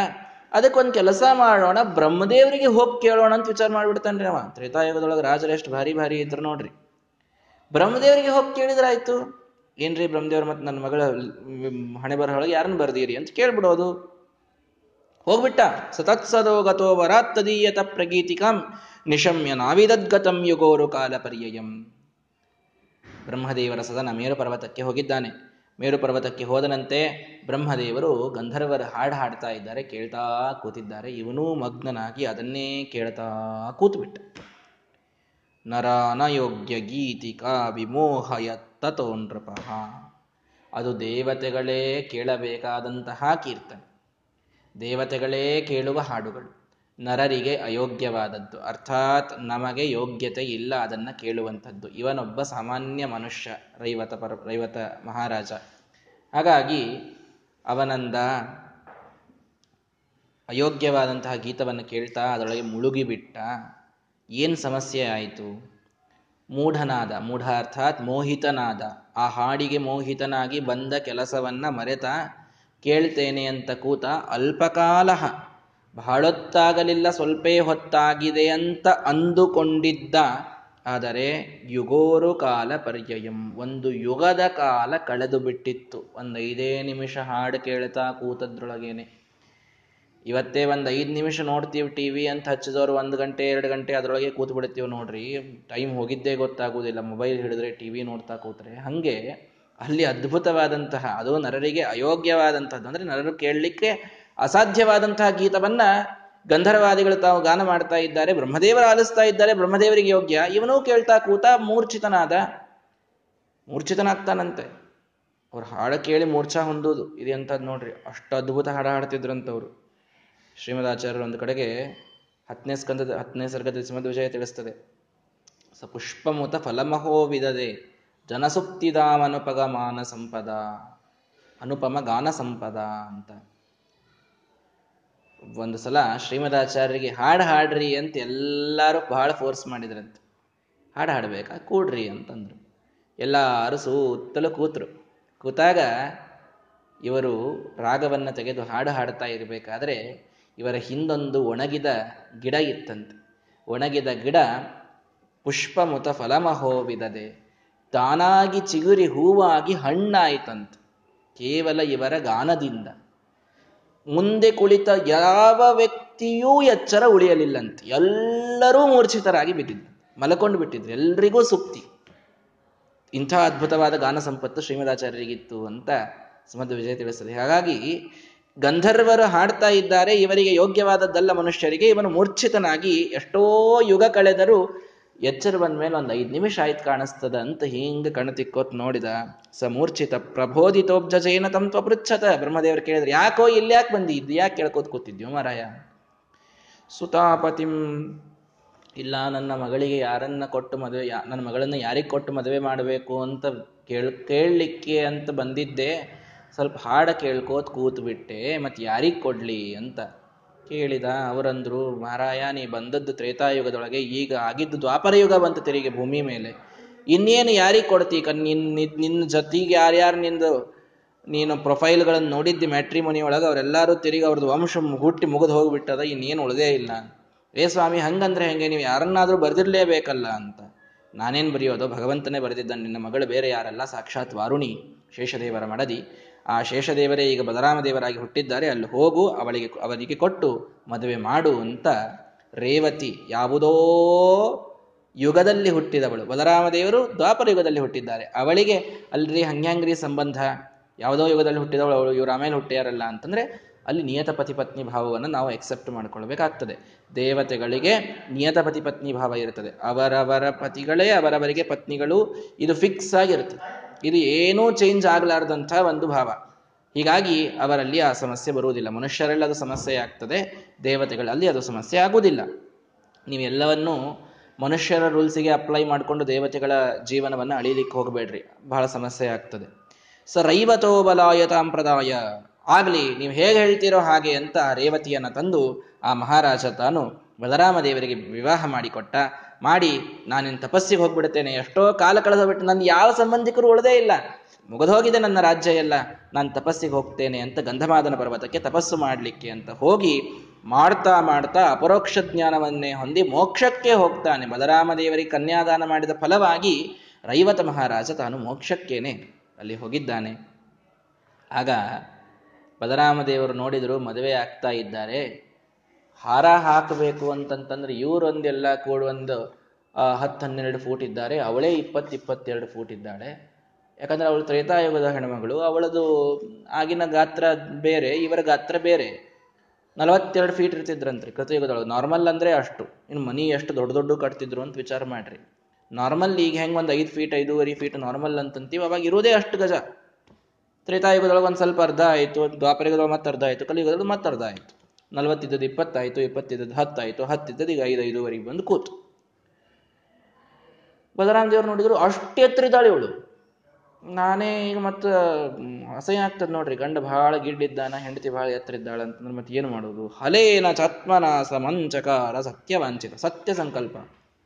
ಅದಕ್ಕೊಂದು ಕೆಲಸ ಮಾಡೋಣ, ಬ್ರಹ್ಮದೇವರಿಗೆ ಹೋಗಿ ಕೇಳೋಣ ಅಂತ ವಿಚಾರ ಮಾಡ್ಬಿಡ್ತಾನ್ರಿ ಅವ. ತ್ರೇತಾಯುಗದೊಳಗೆ ರಾಜರು ಎಷ್ಟು ಭಾರಿ ಭಾರಿ ಇದ್ರು ನೋಡ್ರಿ. ಬ್ರಹ್ಮದೇವರಿಗೆ ಹೋಗಿ ಕೇಳಿದ್ರಾಯ್ತು. ಏನ್ರಿ ಬ್ರಹ್ಮದೇವ್ರ ಮತ್ತೆ ನನ್ನ ಮಗಳ ಹಣೆ ಬರಹೊಳಗೆ ಯಾರನ್ನ ಬರ್ದೀರಿ ಅಂತ ಕೇಳ್ಬಿಡೋದು. ಹೋಗ್ಬಿಟ್ಟ. ಸತತ್ಸದೋ ಗತೋ ವರಾತ್ತದೀಯತ ಪ್ರಗೀತಿಕಂ. ನಿಶಮ್ಯ ನಾವಿದದ್ಗತಂ ಯುಗೋರು ಕಾಲ ಪರ್ಯಯಂ ಬ್ರಹ್ಮದೇವರ ಸದನ ಮೇರು ಪರ್ವತಕ್ಕೆ ಹೋಗಿದ್ದಾನೆ. ಮೇರು ಪರ್ವತಕ್ಕೆ ಹೋದನಂತೆ ಬ್ರಹ್ಮದೇವರು ಗಂಧರ್ವರ ಹಾಡು ಹಾಡ್ತಾ ಇದ್ದಾರೆ, ಕೇಳ್ತಾ ಕೂತಿದ್ದಾರೆ. ಇವನೂ ಮಗ್ನನಾಗಿ ಅದನ್ನೇ ಕೇಳ್ತಾ ಕೂತ್ಬಿಟ್ಟ. ನರಾನಯೋಗ್ಯ ಗೀತಿಕಾ ವಿಮೋಹಯತ್ತ ನೃಪಃ ಅದು ದೇವತೆಗಳೇ ಕೇಳಬೇಕಾದಂತಹ ಕೀರ್ತನೆ. ದೇವತೆಗಳೇ ಕೇಳುವ ಹಾಡುಗಳು. ನರರಿಗೆ ಅಯೋಗ್ಯವಾದದ್ದು. ಅರ್ಥಾತ್ ನಮಗೆ ಯೋಗ್ಯತೆ ಇಲ್ಲ ಅದನ್ನು ಕೇಳುವಂಥದ್ದು. ಇವನೊಬ್ಬ ಸಾಮಾನ್ಯ ಮನುಷ್ಯ, ರೈವತ ಪರ, ರೈವತ ಮಹಾರಾಜ. ಹಾಗಾಗಿ ಅವನಂದ ಅಯೋಗ್ಯವಾದಂತಹ ಗೀತವನ್ನು ಕೇಳ್ತಾ ಅದರೊಳಗೆ ಮುಳುಗಿಬಿಟ್ಟ. ಏನು ಸಮಸ್ಯೆ ಆಯಿತು? ಮೂಢನಾದ, ಮೂಢ ಅರ್ಥಾತ್ ಮೋಹಿತನಾದ. ಆ ಹಾಡಿಗೆ ಮೋಹಿತನಾಗಿ ಬಂದ ಕೆಲಸವನ್ನ ಮರೆತ ಕೇಳ್ತೇನೆ ಅಂತ ಕೂತ ಅಲ್ಪಕಾಲ ಬಹಳೊತ್ತಾಗಲಿಲ್ಲ ಸ್ವಲ್ಪೇ ಹೊತ್ತಾಗಿದೆ ಅಂತ ಅಂದುಕೊಂಡಿದ್ದ. ಆದರೆ ಯುಗೋರು ಕಾಲ ಪರ್ಯಯಂ, ಒಂದು ಯುಗದ ಕಾಲ ಕಳೆದು ಬಿಟ್ಟಿತ್ತು ಒಂದು ಐದೇ ನಿಮಿಷ ಹಾಡು ಕೇಳ್ತಾ ಕೂತದ್ರೊಳಗೇನೆ. ಇವತ್ತೇ ಒಂದು ಐದು ನಿಮಿಷ ನೋಡ್ತೀವಿ ಟಿ ವಿ ಅಂತ ಹಚ್ಚಿದವ್ರು ಒಂದು ಗಂಟೆ, ಎರಡು ಗಂಟೆ ಅದರೊಳಗೆ ಕೂತು ಬಿಡ್ತೀವಿ ನೋಡ್ರಿ. ಟೈಮ್ ಹೋಗಿದ್ದೇ ಗೊತ್ತಾಗುವುದಿಲ್ಲ ಮೊಬೈಲ್ ಹಿಡಿದ್ರೆ ಟಿ ವಿ ನೋಡ್ತಾ ಕೂತ್ರೆ. ಹಾಗೆ ಅಲ್ಲಿ ಅದ್ಭುತವಾದಂತಹ, ಅದು ನರರಿಗೆ ಅಯೋಗ್ಯವಾದಂಥದ್ದು ಅಂದರೆ ನರರು ಕೇಳಲಿಕ್ಕೆ ಅಸಾಧ್ಯವಾದಂತಹ ಗೀತವನ್ನ ಗಂಧರ್ವಾದಿಗಳು ತಾವು ಗಾನ ಮಾಡ್ತಾ ಇದ್ದಾರೆ, ಬ್ರಹ್ಮದೇವರು ಆಲಿಸ್ತಾ ಇದ್ದಾರೆ, ಬ್ರಹ್ಮದೇವರಿಗೆ ಯೋಗ್ಯ. ಇವನೂ ಕೇಳ್ತಾ ಕೂತ ಮೂರ್ಛಿತನಾದ, ಮೂರ್ಛಿತನಾಗ್ತಾನಂತೆ. ಅವ್ರ ಹಾಡ ಕೇಳಿ ಮೂರ್ಛಾ ಹೊಂದೋದು ಇದೆ ಅಂತದ್ ನೋಡ್ರಿ, ಅಷ್ಟು ಅದ್ಭುತ ಹಾಡ ಹಾಡ್ತಿದ್ರಂತವ್ರು. ಶ್ರೀಮದಾಚಾರ್ಯರು ಒಂದು ಕಡೆಗೆ ಹತ್ತನೇ ಸ್ಕಂದದ, ಹತ್ತನೇ ಸರ್ಗದ ಸಿಮದ ವಿಜಯ ತಿಳಿಸ್ತದೆ. ಸ ಪುಷ್ಪಮುತ ಫಲಮಹೋ ವಿದದೆ ಮಾನ ಸಂಪದ, ಅನುಪಮ ಗಾನ ಸಂಪದ ಅಂತ. ಒಂದು ಸಲ ಶ್ರೀಮದಾಚಾರ್ಯರಿಗೆ ಹಾಡು ಹಾಡ್ರಿ ಅಂತ ಎಲ್ಲರೂ ಬಹಳ ಫೋರ್ಸ್ ಮಾಡಿದ್ರಂತೆ. ಹಾಡು ಹಾಡ್ಬೇಕಾ? ಕೂಡ್ರಿ ಅಂತಂದ್ರು. ಎಲ್ಲರೂ ಸುತ್ತಲೂ ಕೂತರು. ಕೂತಾಗ ಇವರು ರಾಗವನ್ನು ತೆಗೆದು ಹಾಡು ಹಾಡ್ತಾ ಇರಬೇಕಾದ್ರೆ ಇವರ ಹಿಂದೊಂದು ಒಣಗಿದ ಗಿಡ ಇತ್ತಂತೆ. ಒಣಗಿದ ಗಿಡ ಪುಷ್ಪ ಮುತ ಫಲಮಹೋವಿದದೆ ತಾನಾಗಿ ಚಿಗುರಿ ಹೂವಾಗಿ ಹಣ್ಣಾಯಿತಂತೆ. ಕೇವಲ ಇವರ ಗಾನದಿಂದ. ಮುಂದೆ ಕುಳಿತ ಯಾವ ವ್ಯಕ್ತಿಯೂ ಎಚ್ಚರ ಉಳಿಯಲಿಲ್ಲಂತೆ. ಎಲ್ಲರೂ ಮೂರ್ಛಿತರಾಗಿ ಬಿಟ್ಟಿದ್ರು ಮಲಕೊಂಡು ಬಿಟ್ಟಿದ್ರು, ಎಲ್ರಿಗೂ ಸುಪ್ತಿ. ಇಂಥ ಅದ್ಭುತವಾದ ಗಾನ ಸಂಪತ್ತು ಶ್ರೀಮದಾಚಾರ್ಯರಿಗಿತ್ತು ಅಂತ ಸುಮಧ್ವ ವಿಜಯ ತಿಳಿಸ್ತದೆ. ಹಾಗಾಗಿ ಗಂಧರ್ವರು ಹಾಡ್ತಾ ಇದ್ದಾರೆ, ಇವರಿಗೆ ಯೋಗ್ಯವಾದದ್ದಲ್ಲ ಮನುಷ್ಯರಿಗೆ, ಇವನು ಮೂರ್ಛಿತನಾಗಿ ಎಷ್ಟೋ ಯುಗ ಕಳೆದರೂ ಎಚ್ಚರ ಬಂದ ಮೇಲೆ ಒಂದು ಐದು ನಿಮಿಷ ಆಯ್ತು ಕಾಣಿಸ್ತದ ಅಂತ ಹಿಂಗ ಕಣ್ಣು ತಿಕ್ಕೋತ್ ನೋಡಿದ. ಸ ಮೂರ್ಛಿತ ಪ್ರಬೋಧಿತೋಬ್ಜೇನ ತಂತ್ವ ಪೃಚ್ಛತ ಬ್ರಹ್ಮದೇವರು ಕೇಳಿದ್ರೆ, ಯಾಕೋ ಇಲ್ಲಿ ಯಾಕೆ ಬಂದಿದ್ದು? ಯಾಕೆ ಕೇಳ್ಕೋತ್ ಕೂತಿದ್ಯೋ ಮಾರಾಯ? ಸುತಾಪತಿಂ, ಇಲ್ಲ, ನನ್ನ ಮಗಳಿಗೆ ಯಾರನ್ನ ಕೊಟ್ಟು ಮದುವೆ ನನ್ನ ಮಗಳನ್ನ ಯಾರಿಗೆ ಕೊಟ್ಟು ಮದುವೆ ಮಾಡಬೇಕು ಅಂತ ಕೇಳ್, ಕೇಳಲಿಕ್ಕೆ ಅಂತ ಬಂದಿದ್ದೆ. ಸ್ವಲ್ಪ ಹಾಡ ಕೇಳ್ಕೋತ್ ಕೂತ್ ಬಿಟ್ಟೆ ಮತ್ತೆ ಯಾರಿಗೆ ಕೊಡ್ಲಿ ಅಂತ. ಕೇಳಿದ ಅವರಂದ್ರು, ಮಾರಾಯ, ನೀ ಬಂದದ್ದು ತ್ರೇತಾಯುಗದೊಳಗೆ, ಈಗ ಆಗಿದ್ದು ದ್ವಾಪರ ಯುಗ ಬಂತು ತೆರಿಗೆ ಭೂಮಿ ಮೇಲೆ. ಇನ್ನೇನು ಯಾರಿಗೆ ಕೊಡ್ತಿ? ಕನ್ ನಿನ್ ನಿನ್ನ ಜೊತೆಗೆ ಯಾರ್ಯಾರು ನಿಂದು, ನೀನು ಪ್ರೊಫೈಲ್ಗಳನ್ನು ನೋಡಿದ್ದಿ ಮ್ಯಾಟ್ರಿಮನಿ ಒಳಗೆ ಅವರೆಲ್ಲರೂ ತಿರುಗಿ ಅವ್ರದ್ದು ವಂಶ ಹುಟ್ಟಿ ಮುಗಿದು ಹೋಗಿಬಿಟ್ಟದ, ಇನ್ನೇನು ಉಳದೇ ಇಲ್ಲ. ಏ ಸ್ವಾಮಿ, ಹಂಗಂದ್ರೆ ಹೆಂಗೆ? ನೀವು ಯಾರನ್ನಾದರೂ ಬರೆದಿರಲೇಬೇಕಲ್ಲ ಅಂತ. ನಾನೇನು ಬರೆಯೋದು? ಭಗವಂತನೇ ಬರೆದಿದ್ದಾನೆ. ನಿನ್ನ ಮಗಳು ಬೇರೆ ಯಾರಲ್ಲ? ಸಾಕ್ಷಾತ್ ವಾರುಣಿ. ಶೇಷದೇವರ ಮಡದಿ. ಆ ಶೇಷದೇವರೇ ಈಗ ಬಲರಾಮದೇವರಾಗಿ ಹುಟ್ಟಿದ್ದಾರೆ. ಅಲ್ಲಿ ಹೋಗು, ಅವಳಿಗೆ ಅವರಿಗೆ ಕೊಟ್ಟು ಮದುವೆ ಮಾಡು ಅಂತ ರೇವತಿ ಯಾವುದೋ ಯುಗದಲ್ಲಿ ಹುಟ್ಟಿದವಳು. ಬಲರಾಮದೇವರು ದ್ವಾಪರ ಯುಗದಲ್ಲಿ ಹುಟ್ಟಿದ್ದಾರೆ. ಅವಳಿಗೆ ಅಲ್ರಿ ಹಂಗ್ಯಾಂಗ್ರಿ ಸಂಬಂಧ? ಯಾವುದೋ ಯುಗದಲ್ಲಿ ಹುಟ್ಟಿದವಳು, ಅವಳು ಇವರು ಆಮೇಲೆ ಹುಟ್ಟಿಯಾರಲ್ಲ ಅಂತಂದ್ರೆ ಅಲ್ಲಿ ನಿಯತ ಪತಿ ಪತ್ನಿ ಭಾವವನ್ನು ನಾವು ಎಕ್ಸೆಪ್ಟ್ ಮಾಡ್ಕೊಳ್ಬೇಕಾಗ್ತದೆ. ದೇವತೆಗಳಿಗೆ ನಿಯತ ಪತಿ ಪತ್ನಿ ಭಾವ ಇರುತ್ತದೆ ಅವರವರ ಪತಿಗಳೇ ಅವರವರಿಗೆ ಪತ್ನಿಗಳು. ಇದು ಫಿಕ್ಸ್ ಆಗಿರುತ್ತದೆ. ಇದು ಏನೂ ಚೇಂಜ್ ಆಗಲಾರ್ದಂಥ ಒಂದು ಭಾವ. ಹೀಗಾಗಿ ಅವರಲ್ಲಿ ಆ ಸಮಸ್ಯೆ ಬರುವುದಿಲ್ಲ. ಮನುಷ್ಯರಲ್ಲಿ ಅದು ಸಮಸ್ಯೆ ಆಗ್ತದೆ, ದೇವತೆಗಳಲ್ಲಿ ಅದು ಸಮಸ್ಯೆ ಆಗುವುದಿಲ್ಲ. ನೀವೆಲ್ಲವನ್ನೂ ಮನುಷ್ಯರ ರೂಲ್ಸಿಗೆ ಅಪ್ಲೈ ಮಾಡಿಕೊಂಡು ದೇವತೆಗಳ ಜೀವನವನ್ನು ಅಳಿಲಿಕ್ಕೆ ಹೋಗಬೇಡ್ರಿ. ಬಹಳ ಸಮಸ್ಯೆ ಆಗ್ತದೆ. ಸ ರೈವತೋ ಬಲಾಯ ಸಂಪ್ರದಾಯ ಆಗಲಿ, ನೀವು ಹೇಗೆ ಹೇಳ್ತೀರೋ ಹಾಗೆ ಅಂತ ರೇವತಿಯನ್ನು ತಂದು ಆ ಮಹಾರಾಜ ತಾನು ಬಲರಾಮ ದೇವರಿಗೆ ವಿವಾಹ ಮಾಡಿಕೊಟ್ಟ. ಮಾಡಿ ನಾನಿನ್ ತಪಸ್ಸಿಗೆ ಹೋಗ್ಬಿಡ್ತೇನೆ. ಎಷ್ಟೋ ಕಾಲ ಕಳೆದೋಗ್ಬಿಟ್ಟು ನನ್ನ ಯಾವ ಸಂಬಂಧಿಕರು ಉಳದೇ ಇಲ್ಲ. ಮುಗಿದೋಗಿದೆ ನನ್ನ ರಾಜ್ಯ ಎಲ್ಲ. ನಾನು ತಪಸ್ಸಿಗೆ ಹೋಗ್ತೇನೆ ಅಂತ ಗಂಧಮಾದನ ಪರ್ವತಕ್ಕೆ ತಪಸ್ಸು ಮಾಡಲಿಕ್ಕೆ ಅಂತ ಹೋಗಿ ಮಾಡ್ತಾ ಮಾಡ್ತಾ ಅಪರೋಕ್ಷ ಜ್ಞಾನವನ್ನೇ ಹೊಂದಿ ಮೋಕ್ಷಕ್ಕೆ ಹೋಗ್ತಾನೆ. ಬಲರಾಮ ದೇವರಿಗೆ ಕನ್ಯಾದಾನ ಮಾಡಿದ ಫಲವಾಗಿ ರೈವತ ಮಹಾರಾಜ ತಾನು ಮೋಕ್ಷಕ್ಕೇನೆ ಅಲ್ಲಿ ಹೋಗಿದ್ದಾನೆ. ಆಗ ಬಲರಾಮ ದೇವರು ನೋಡಿದ್ರು ಮದುವೆ ಆಗ್ತಾ ಇದ್ದಾರೆ. ಹಾರ ಹಾಕಬೇಕು ಅಂತಂತಂದ್ರೆ ಇವರೊಂದೆಲ್ಲ ಕೂಡ ಒಂದು ಹತ್ತು ಹನ್ನೆರಡು ಫೂಟ್ ಇದ್ದಾರೆ. ಅವಳೇ ಇಪ್ಪತ್ತು ಇಪ್ಪತ್ತೆರಡು ಫೂಟ್ ಇದ್ದಾಳೆ. ಯಾಕಂದ್ರೆ ಅವಳು ತ್ರೇತಾಯುಗದ ಹೆಣ್ಮಗಳು. ಅವಳದು ಆಗಿನ ಗಾತ್ರ ಬೇರೆ, ಇವರ ಗಾತ್ರ ಬೇರೆ. ನಲವತ್ತೆರಡು ಫೀಟ್ ಇರ್ತಿದ್ರಂತ್ರಿ ಕೃತಯುಗದೊಳಗೆ. ನಾರ್ಮಲ್ ಅಂದ್ರೆ ಅಷ್ಟು. ಇನ್ನು ಮನಿ ಎಷ್ಟು ದೊಡ್ಡ ದೊಡ್ಡ ಕಟ್ತಿದ್ರು ಅಂತ ವಿಚಾರ ಮಾಡ್ರಿ. ನಾರ್ಮಲ್ ಈಗ ಹೆಂಗ್ ಒಂದು ಐದು ಫೀಟ್ ಐದೂವರೆ ಫೀಟ್ ನಾರ್ಮಲ್ ಅಂತಂತೀವಿ. ಅವಾಗ ಇರೋದೇ ಅಷ್ಟು ಗಜ. ತ್ರೇತಾಯುಗದೊಳಗೆ ಒಂದು ಸ್ವಲ್ಪ ಅರ್ಧ ಆಯಿತು, ದ್ವಾಪರಯುಗದೊಳಗೆ ಮತ್ತೆ ಅರ್ಧ ಆಯಿತು, ಕಲಿಯುಗದೊಳಗೆ ಮತ್ತೆ ಅರ್ಧ ಆಯಿತು. ನಲವತ್ತಿದ್ದದ್ದು ಇಪ್ಪತ್ತಾಯಿತು, ಇಪ್ಪತ್ತಿದ್ದದ್ದು ಹತ್ತಾಯಿತು, ಹತ್ತಿದ್ದದ್ದು ಈಗ ಐದು, ಐದುವರೆಗೆ ಬಂದು ಕೂತು. ಬಲರಾಮ ದೇವ್ರು ನೋಡಿದ್ರು ಅಷ್ಟು ಎತ್ತರಿದ್ದಾಳೆ ಇವಳು ನಾನೇ ಈಗ ಮತ್ತೆ ಅಸಹ್ಯ ಆಗ್ತದೆ ನೋಡ್ರಿ. ಗಂಡ ಬಹಳ ಗಿಡ್ಡಿದ್ದಾನ ಹೆಂಡತಿ ಬಹಳ ಎತ್ತರ ಇದ್ದಾಳೆ ಅಂತಂದ್ರೆ ಮತ್ತೆ ಏನು ಮಾಡೋದು? ಹಲೇನ ಚಾತ್ಮನಾಸ ಮಂಚಕಾರ ಸತ್ಯವಾಂಚಿತ. ಸತ್ಯ ಸಂಕಲ್ಪ